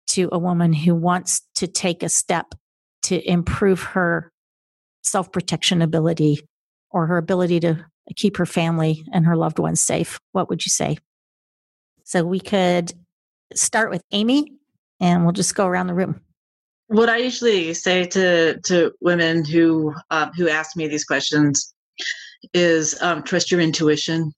to a woman who wants to take a step to improve her self protection ability or her ability to keep her family and her loved ones safe? What would you say? So we could start with Amy and we'll just go around the room. What I usually say to, to women who, um, who ask me these questions is um, trust your intuition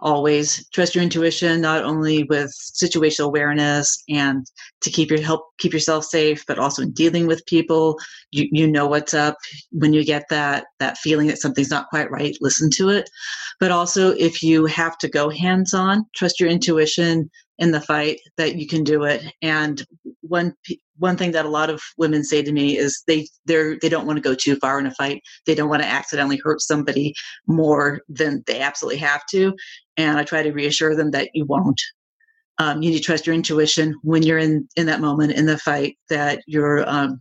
always trust your intuition not only with situational awareness and to keep your help keep yourself safe but also in dealing with people. You, you know what's up when you get that that feeling that something's not quite right listen to it. But also if you have to go hands on trust your intuition in the fight that you can do it. And one one thing that a lot of women say to me is they they're they don't want to go too far in a fight. They don't want to accidentally hurt somebody more than they absolutely have to. And i try to reassure them that you won't. Um, you need to trust your intuition when you're in in that moment in the fight that your um,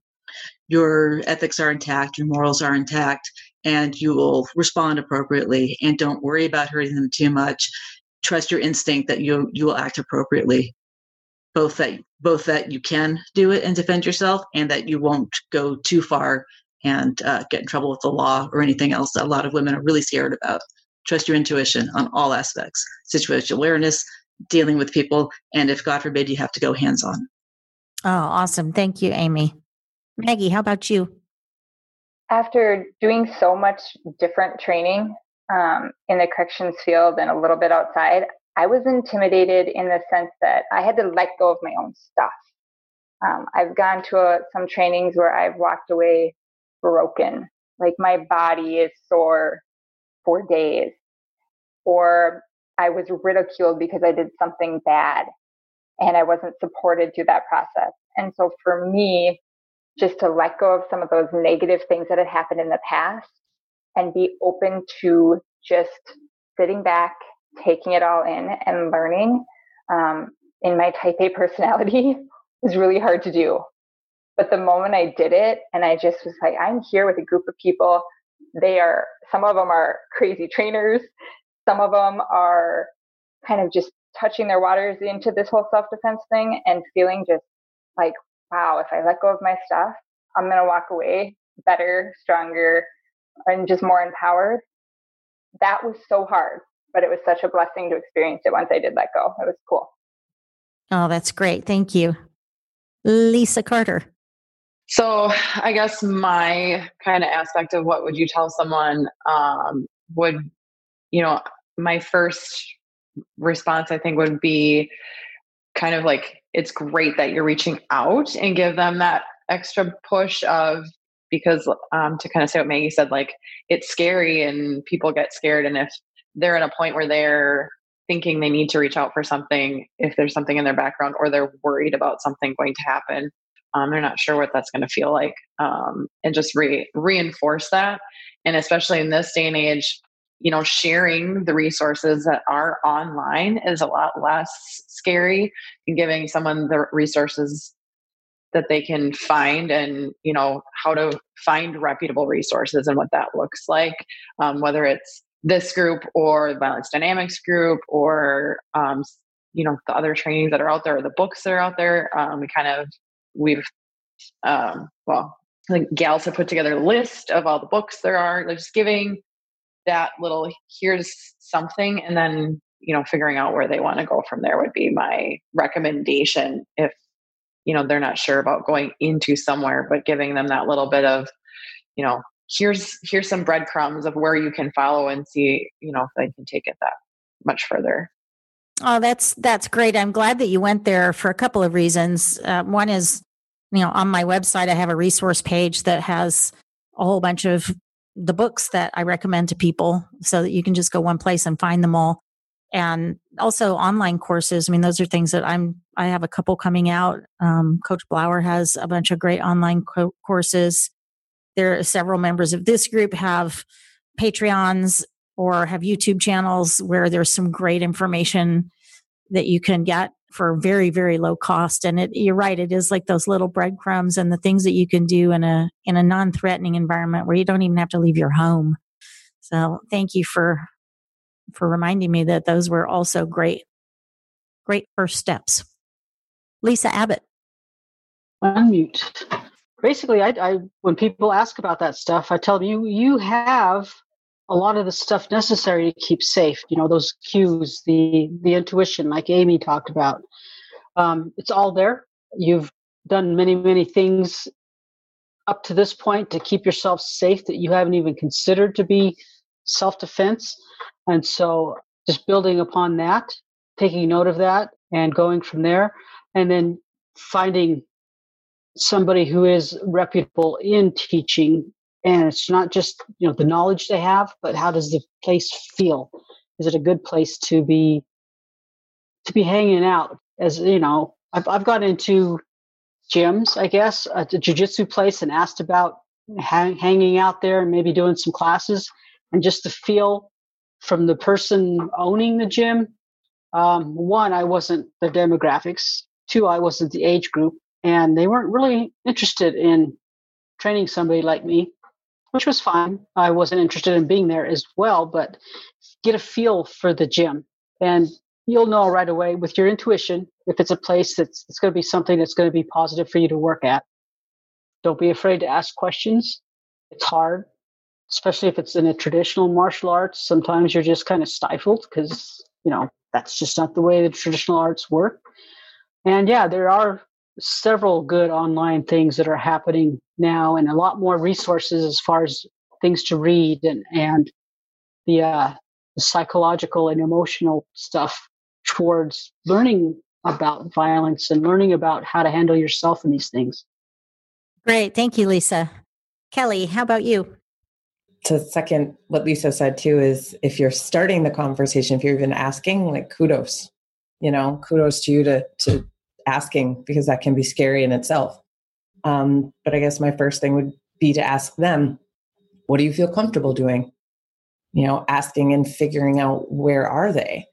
your ethics are intact your morals are intact and you will respond appropriately. And don't worry about hurting them too much trust your instinct that you you will act appropriately both that both that you can do it and defend yourself and that you won't go too far and uh, get in trouble with the law or anything else that a lot of women are really scared about trust your intuition on all aspects situational awareness dealing with people. And if God forbid you have to go hands on. Oh, awesome. Thank you, Amy. Maggie, how about you? After doing so much different training um, in the corrections field and a little bit outside, I was intimidated in the sense that I had to let go of my own stuff. Um, I've gone to a, some trainings where I've walked away broken, like my body is sore for days, or I was ridiculed because I did something bad and I wasn't supported through that process. And so for me, just to let go of some of those negative things that had happened in the past and be open to just sitting back, taking it all in and learning um, in my type A personality was really hard to do. But the moment I did it and I just was like, I'm here with a group of people. They are, some of them are crazy trainers. Some of them are kind of just touching their waters into this whole self defense thing and feeling just like, wow, if I let go of my stuff, I'm going to walk away better, stronger, and just more empowered. That was so hard, but it was such a blessing to experience it once I did let go. It was cool. Oh, that's great. Thank you. Lisa Carter. So, I guess my kind of aspect of what would you tell someone um, would, you know, my first response I think would be kind of like it's great that you're reaching out and give them that extra push of because um, to kind of say what Maggie said, like it's scary and people get scared. And if they're at a point where they're thinking they need to reach out for something, if there's something in their background or they're worried about something going to happen, um, they're not sure what that's going to feel like. Um, and just re- reinforce that. And especially in this day and age, you know, sharing the resources that are online is a lot less scary and giving someone the resources that they can find and you know how to find reputable resources and what that looks like um, whether it's this group or the violence dynamics group or um, you know the other trainings that are out there or the books that are out there um, we kind of we've um, well think gals have put together a list of all the books there are like just giving that little here's something and then you know figuring out where they want to go from there would be my recommendation if you know they're not sure about going into somewhere but giving them that little bit of you know here's here's some breadcrumbs of where you can follow and see you know if they can take it that much further. Oh that's that's great. I'm glad that you went there for a couple of reasons. Uh, one is you know on my website i have a resource page that has a whole bunch of the books that i recommend to people so that you can just go one place and find them all and also online courses. I mean, those are things that I'm, I have a couple coming out. Um, Coach Blauer has a bunch of great online co- courses. There are several members of this group have Patreons or have YouTube channels where there's some great information that you can get for very, very low cost. And it, you're right. It is like those little breadcrumbs and the things that you can do in a, in a non-threatening environment where you don't even have to leave your home. So thank you for for reminding me that those were also great, great first steps. Lisa Abbott. Unmute. Basically, I, I when people ask about that stuff, I tell them you you have a lot of the stuff necessary to keep safe. You know those cues, the the intuition, like Amy talked about. Um, it's all there. You've done many many things up to this point to keep yourself safe that you haven't even considered to be self defense. And so just building upon that, taking note of that and going from there, and then finding somebody who is reputable in teaching. And it's not just, you know, the knowledge they have, but how does the place feel? Is it a good place to be to be hanging out? As you know, I've I've gone into gyms, I guess, at the jujitsu place and asked about hang, hanging out there and maybe doing some classes and just the feel from the person owning the gym. Um, one, I wasn't the demographics. Two, I wasn't the age group, and they weren't really interested in training somebody like me, which was fine. I wasn't interested in being there as well, but get a feel for the gym, and you'll know right away with your intuition if it's a place that's it's going to be something that's going to be positive for you to work at. Don't be afraid to ask questions. It's hard especially if it's in a traditional martial arts sometimes you're just kind of stifled because you know, that's just not the way the traditional arts work. And yeah, there are several good online things that are happening now and a lot more resources as far as things to read and, and the, uh, the psychological and emotional stuff towards learning about violence and learning about how to handle yourself in these things. Great. Thank you, Lisa. Kelly, how about you? To second what Lisa said too is if you're starting the conversation, if you're even asking, like kudos, you know, kudos to you to to asking because that can be scary in itself. Um, but I guess my first thing would be to ask them, what do you feel comfortable doing? You know, asking and figuring out where are they?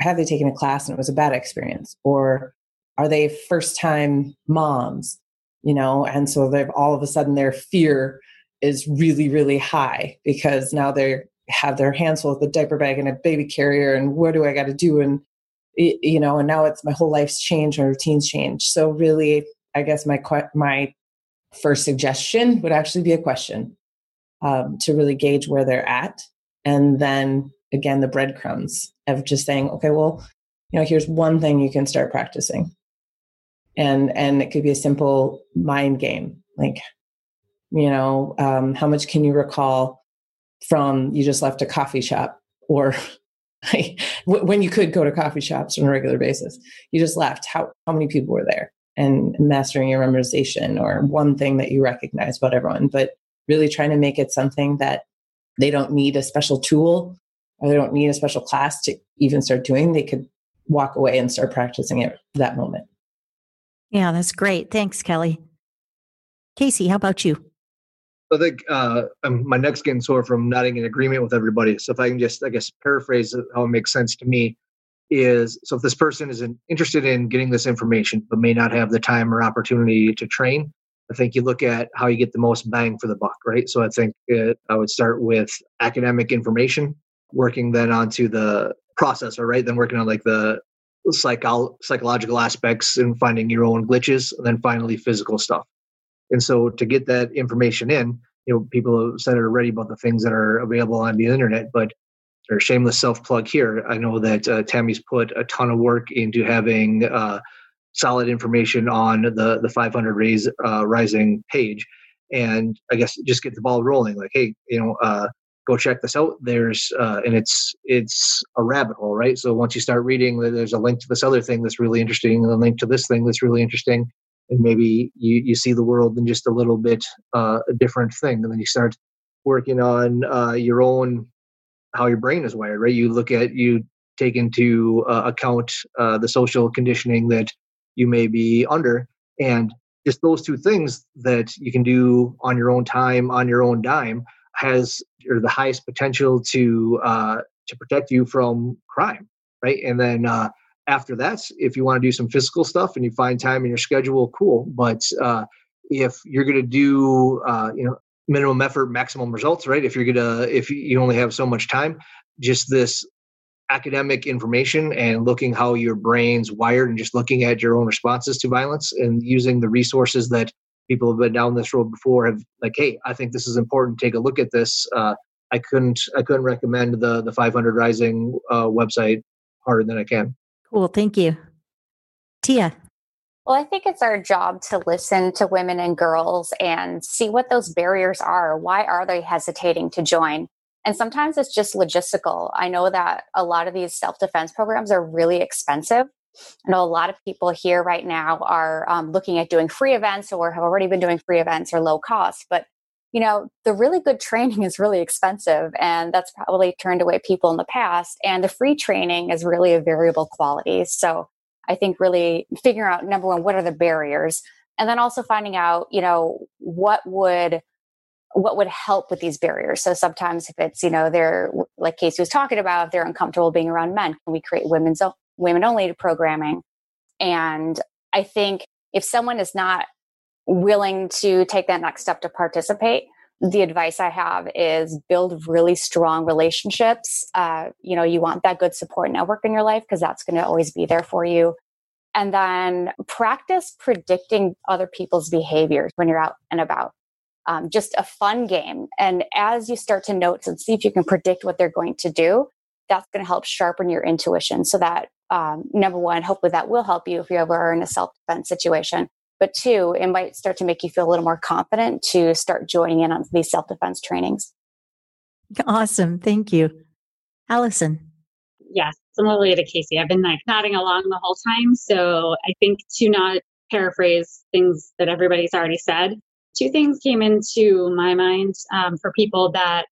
Have they taken a class and it was a bad experience? Or are they first time moms? You know, and so they've all of a sudden their fear is really, really high because now they have their hands full with a diaper bag and a baby carrier and what do I got to do? And you know, and now it's my whole life's changed, my routine's changed. So really, I guess my my first suggestion would actually be a question um, to really gauge where they're at, and then again the breadcrumbs of just saying, okay, well, you know, here's one thing you can start practicing, and and it could be a simple mind game, like, you know, um, how much can you recall from you just left a coffee shop or when you could go to coffee shops on a regular basis. You just left. How, how many people were there? And mastering your memorization or one thing that you recognize about everyone, but really trying to make it something that they don't need a special tool or they don't need a special class to even start doing. They could walk away and start practicing it that moment. Yeah, that's great. Thanks, Kelly. Casey, how about you? I think uh, my next getting sore from nodding in agreement with everybody. So if I can just, I guess, paraphrase how it makes sense to me is so if this person is interested in getting this information but may not have the time or opportunity to train, I think you look at how you get the most bang for the buck, right? So I think it, I would start with academic information, working then onto the processor, right? Then working on like the psycho- psychological aspects and finding your own glitches, and then finally physical stuff. And so to get that information in, you know, people have said it already about the things that are available on the internet, but or shameless self plug here. I know that uh, Tammy's put a ton of work into having uh, solid information on the the 500 raise uh, rising page, and I guess just get the ball rolling. Like, hey, you know, uh, go check this out. There's uh, and it's it's a rabbit hole, right? So once you start reading, there's a link to this other thing that's really interesting, and a link to this thing that's really interesting, and maybe you, you see the world in just a little bit uh, a different thing and then you start working on uh, your own how your brain is wired right? You look at you take into uh, account uh, the social conditioning that you may be under and just those two things that you can do on your own time on your own dime has or the highest potential to uh, to protect you from crime right? And then uh, after that, if you want to do some physical stuff and you find time in your schedule, cool. But uh, if you're going to do, uh, you know, minimum effort, maximum results, right? If you're gonna, if you only have so much time, just this academic information and looking how your brain's wired and just looking at your own responses to violence and using the resources that people have been down this road before have like hey i think this is important take a look at this uh, i couldn't i couldn't recommend the the 500 rising uh, website harder than i can Cool. Thank you. Tia. Well, I think it's our job to listen to women and girls and see what those barriers are. Why are they hesitating to join? And sometimes it's just logistical. I know that a lot of these self defense programs are really expensive. I know a lot of people here right now are um, looking at doing free events or have already been doing free events or low cost. But you know, the really good training is really expensive, and that's probably turned away people in the past. And the free training is really a variable quality. So I think really figuring out number one, what are the barriers? And then also finding out, you know, what would what would help with these barriers. So sometimes if it's, you know, they're like Casey was talking about, if they're uncomfortable being around men, can we create women's women only programming? And I think if someone is not willing to take that next step to participate. The advice i have is build really strong relationships. Uh, you know you want that good support network in your life because that's going to always be there for you. And then practice predicting other people's behaviors when you're out and about. Um, just a fun game. And as you start to note and see if you can predict what they're going to do that's going to help sharpen your intuition so that um, number one, hopefully that will help you if you ever are in a self defense situation. But two, it might start to make you feel a little more confident to start joining in on these self defense trainings. Awesome. Thank you. Allison. Yes, similarly to Casey, I've been like nodding along the whole time. So I think to not paraphrase things that everybody's already said, two things came into my mind um, for people that,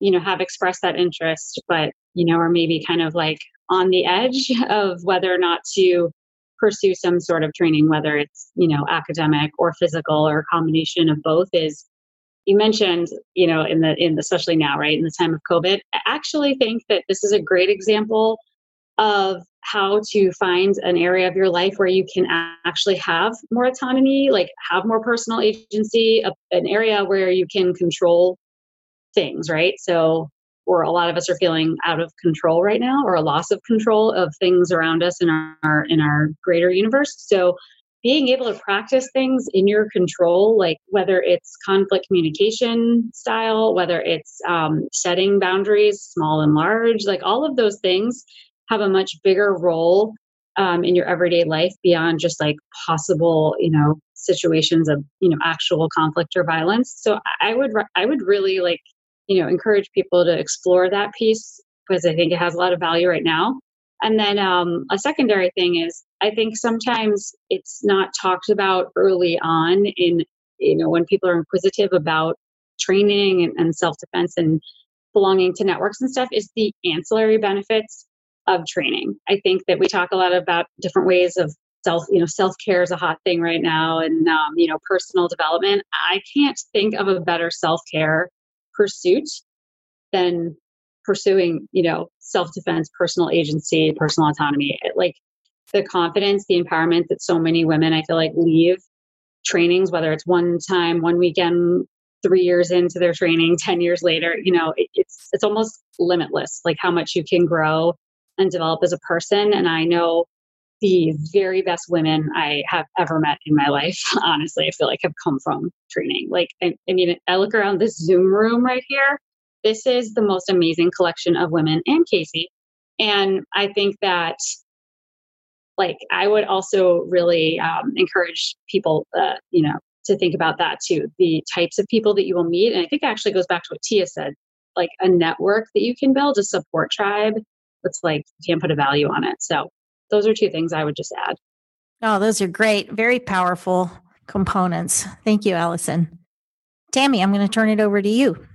you know, have expressed that interest, but, you know, are maybe kind of like on the edge of whether or not to pursue some sort of training, whether it's, you know, academic or physical or a combination of both is you mentioned, you know, in the in especially now, right, in the time of COVID, I actually think that this is a great example of how to find an area of your life where you can actually have more autonomy, like have more personal agency, an area where you can control things, right? So or a lot of us are feeling out of control right now or a loss of control of things around us in our in our greater universe. So being able to practice things in your control like whether it's conflict communication style whether it's um, setting boundaries small and large like all of those things have a much bigger role um, in your everyday life beyond just like possible you know situations of you know actual conflict or violence. So i would i would really like you know encourage people to explore that piece because i think it has a lot of value right now. And then um, a secondary thing is i think sometimes it's not talked about early on in you know when people are inquisitive about training and, and self-defense and belonging to networks and stuff is the ancillary benefits of training. I think that we talk a lot about different ways of self you know self-care is a hot thing right now and um, you know personal development. I can't think of a better self-care pursuit than pursuing, you know, self defense, personal agency, personal autonomy. Like the confidence, the empowerment that so many women I feel like leave trainings, whether it's one time, one weekend, three years into their training, 10 years later, you know, it, it's, it's almost limitless, like how much you can grow and develop as a person. And I know the very best women I have ever met in my life, honestly, I feel like have come from training. Like, I, I mean, I look around this Zoom room right here. This is the most amazing collection of women and Casey. And I think that, like, I would also really um, encourage people, uh, you know, to think about that too. The types of people that you will meet. And I think actually goes back to what Tia said like a network that you can build, a support tribe. That's like, you can't put a value on it. So, those are two things I would just add. Oh, those are great. Very powerful components. Thank you, Allison. Tammy, I'm going to turn it over to you.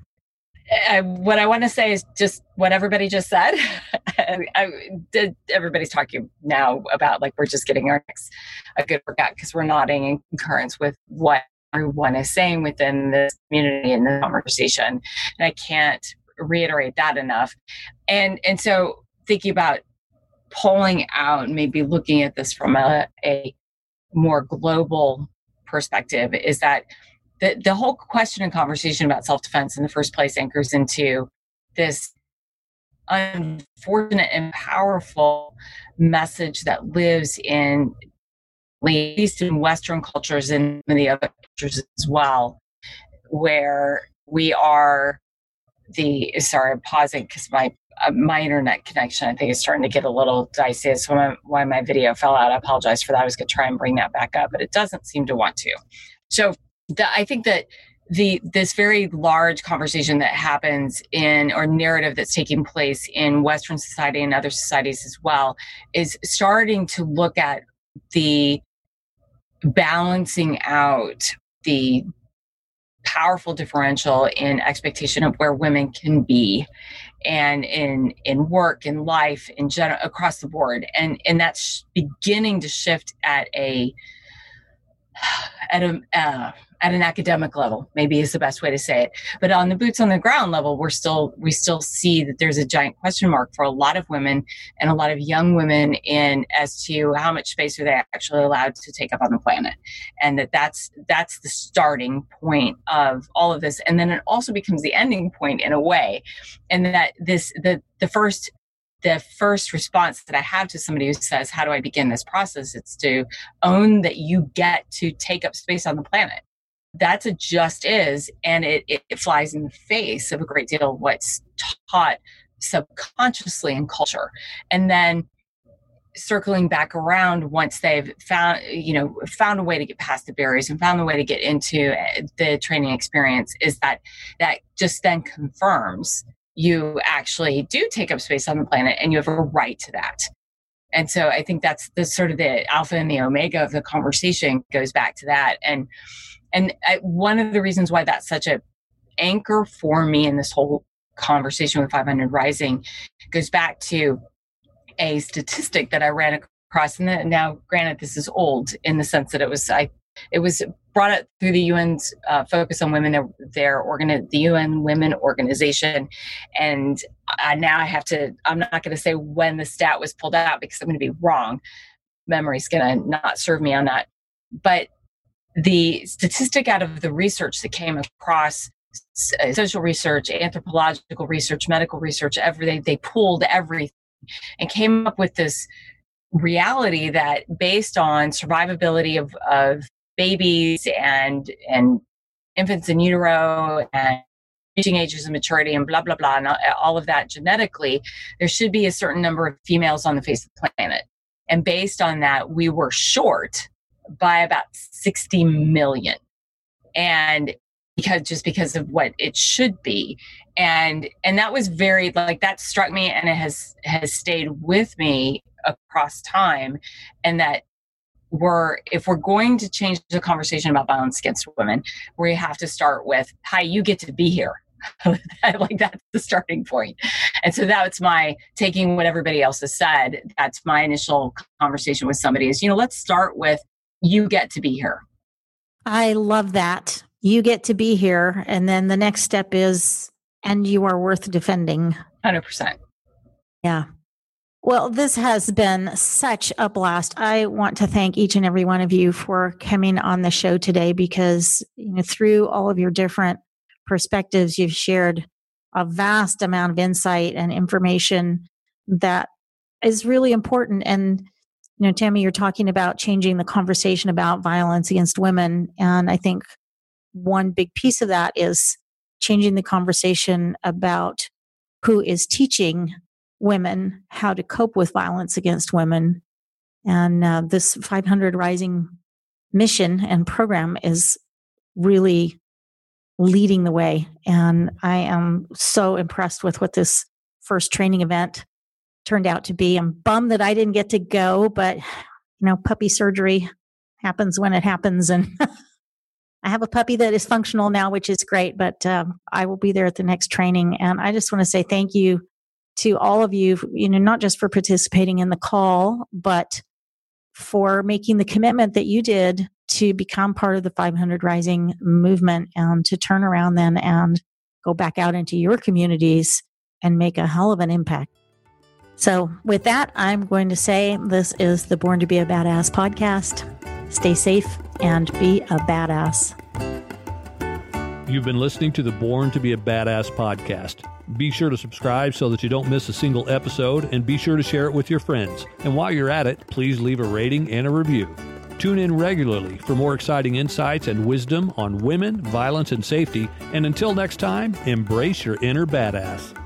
I, what I want to say is just what everybody just said. I, did, everybody's talking now about like we're just getting our next a good workout because we're nodding in concurrence with what everyone is saying within this community and the conversation. And I can't reiterate that enough. And and so thinking about pulling out, maybe looking at this from a, a more global perspective, is that the, the whole question and conversation about self defense in the first place anchors into this unfortunate and powerful message that lives in at least in Western cultures and many other cultures as well, where we are the sorry, I'm pausing because my my internet connection, I think, is starting to get a little dicey. That's why, why my video fell out. I apologize for that. I was going to try and bring that back up, but it doesn't seem to want to. So the, I think that the this very large conversation that happens in or narrative that's taking place in Western society and other societies as well is starting to look at the balancing out the powerful differential in expectation of where women can be and in in work in life in general across the board. And and that's beginning to shift at a at a uh, at an academic level maybe is the best way to say it. But on the boots on the ground level we're still we still see that there's a giant question mark for a lot of women and a lot of young women in as to how much space are they actually allowed to take up on the planet. And that that's that's the starting point of all of this. And then it also becomes the ending point in a way and that this the the first the first response that I have to somebody who says, How do I begin this process? It's to own that you get to take up space on the planet that's a just is and it, it, flies in the face of a great deal of what's taught subconsciously in culture. And then circling back around once they've found you know found a way to get past the barriers and found a way to get into eh, the training experience is that that just then confirms you actually do take up space on the planet and you have a right to that and so i think that's the sort of the alpha and the omega of the conversation goes back to that and and I, one of the reasons why that's such a anchor for me in this whole conversation with 500 rising goes back to a statistic that i ran across and now granted this is old in the sense that it was i it was brought up through the UN's uh, focus on women, their, their the UN Women Organization, and I, now I have to. I'm not going to say when the stat was pulled out because I'm going to be wrong. Memory's going to not serve me on that. But the statistic out of the research that came across uh, social research, anthropological research, medical research, everything they pulled everything and came up with this reality that based on survivability of, of babies and and infants in utero and reaching ages of maturity and blah blah blah and all of that genetically there should be a certain number of females on the face of the planet. And based on that we were short by about 60 million. And because just because of what it should be. And and that was very like that struck me and it has has stayed with me across time. And that we're if we're going to change the conversation about violence against women we have to start with hi you get to be here. Like that's the starting point. And so that's my taking what everybody else has said that's my initial conversation with somebody is you know let's start with you get to be here. I love that. You get to be here and then the next step is and you are worth defending. 100% yeah. Well, this has been such a blast. I want to thank each and every one of you for coming on the show today because you know through all of your different perspectives you've shared a vast amount of insight and information that is really important. And you know Tammy you're talking about changing the conversation about violence against women and I think one big piece of that is changing the conversation about who is teaching women how to cope with violence against women. And uh, this 500 Rising mission and program is really leading the way. And I am so impressed with what this first training event turned out to be. I'm bummed that I didn't get to go, but you know, puppy surgery happens when it happens. And I have a puppy that is functional now, which is great, but um, I will be there at the next training. And I just want to say thank you to all of you, you know, not just for participating in the call, but for making the commitment that you did to become part of the 500 Rising movement and to turn around then and go back out into your communities and make a hell of an impact. So, with that, I'm going to say this is the Born to Be a Badass podcast. Stay safe and be a badass. You've been listening to the Born to Be a Badass podcast. Be sure to subscribe so that you don't miss a single episode, and be sure to share it with your friends. And while you're at it, please leave a rating and a review. Tune in regularly for more exciting insights and wisdom on women, violence, and safety. And until next time, embrace your inner badass.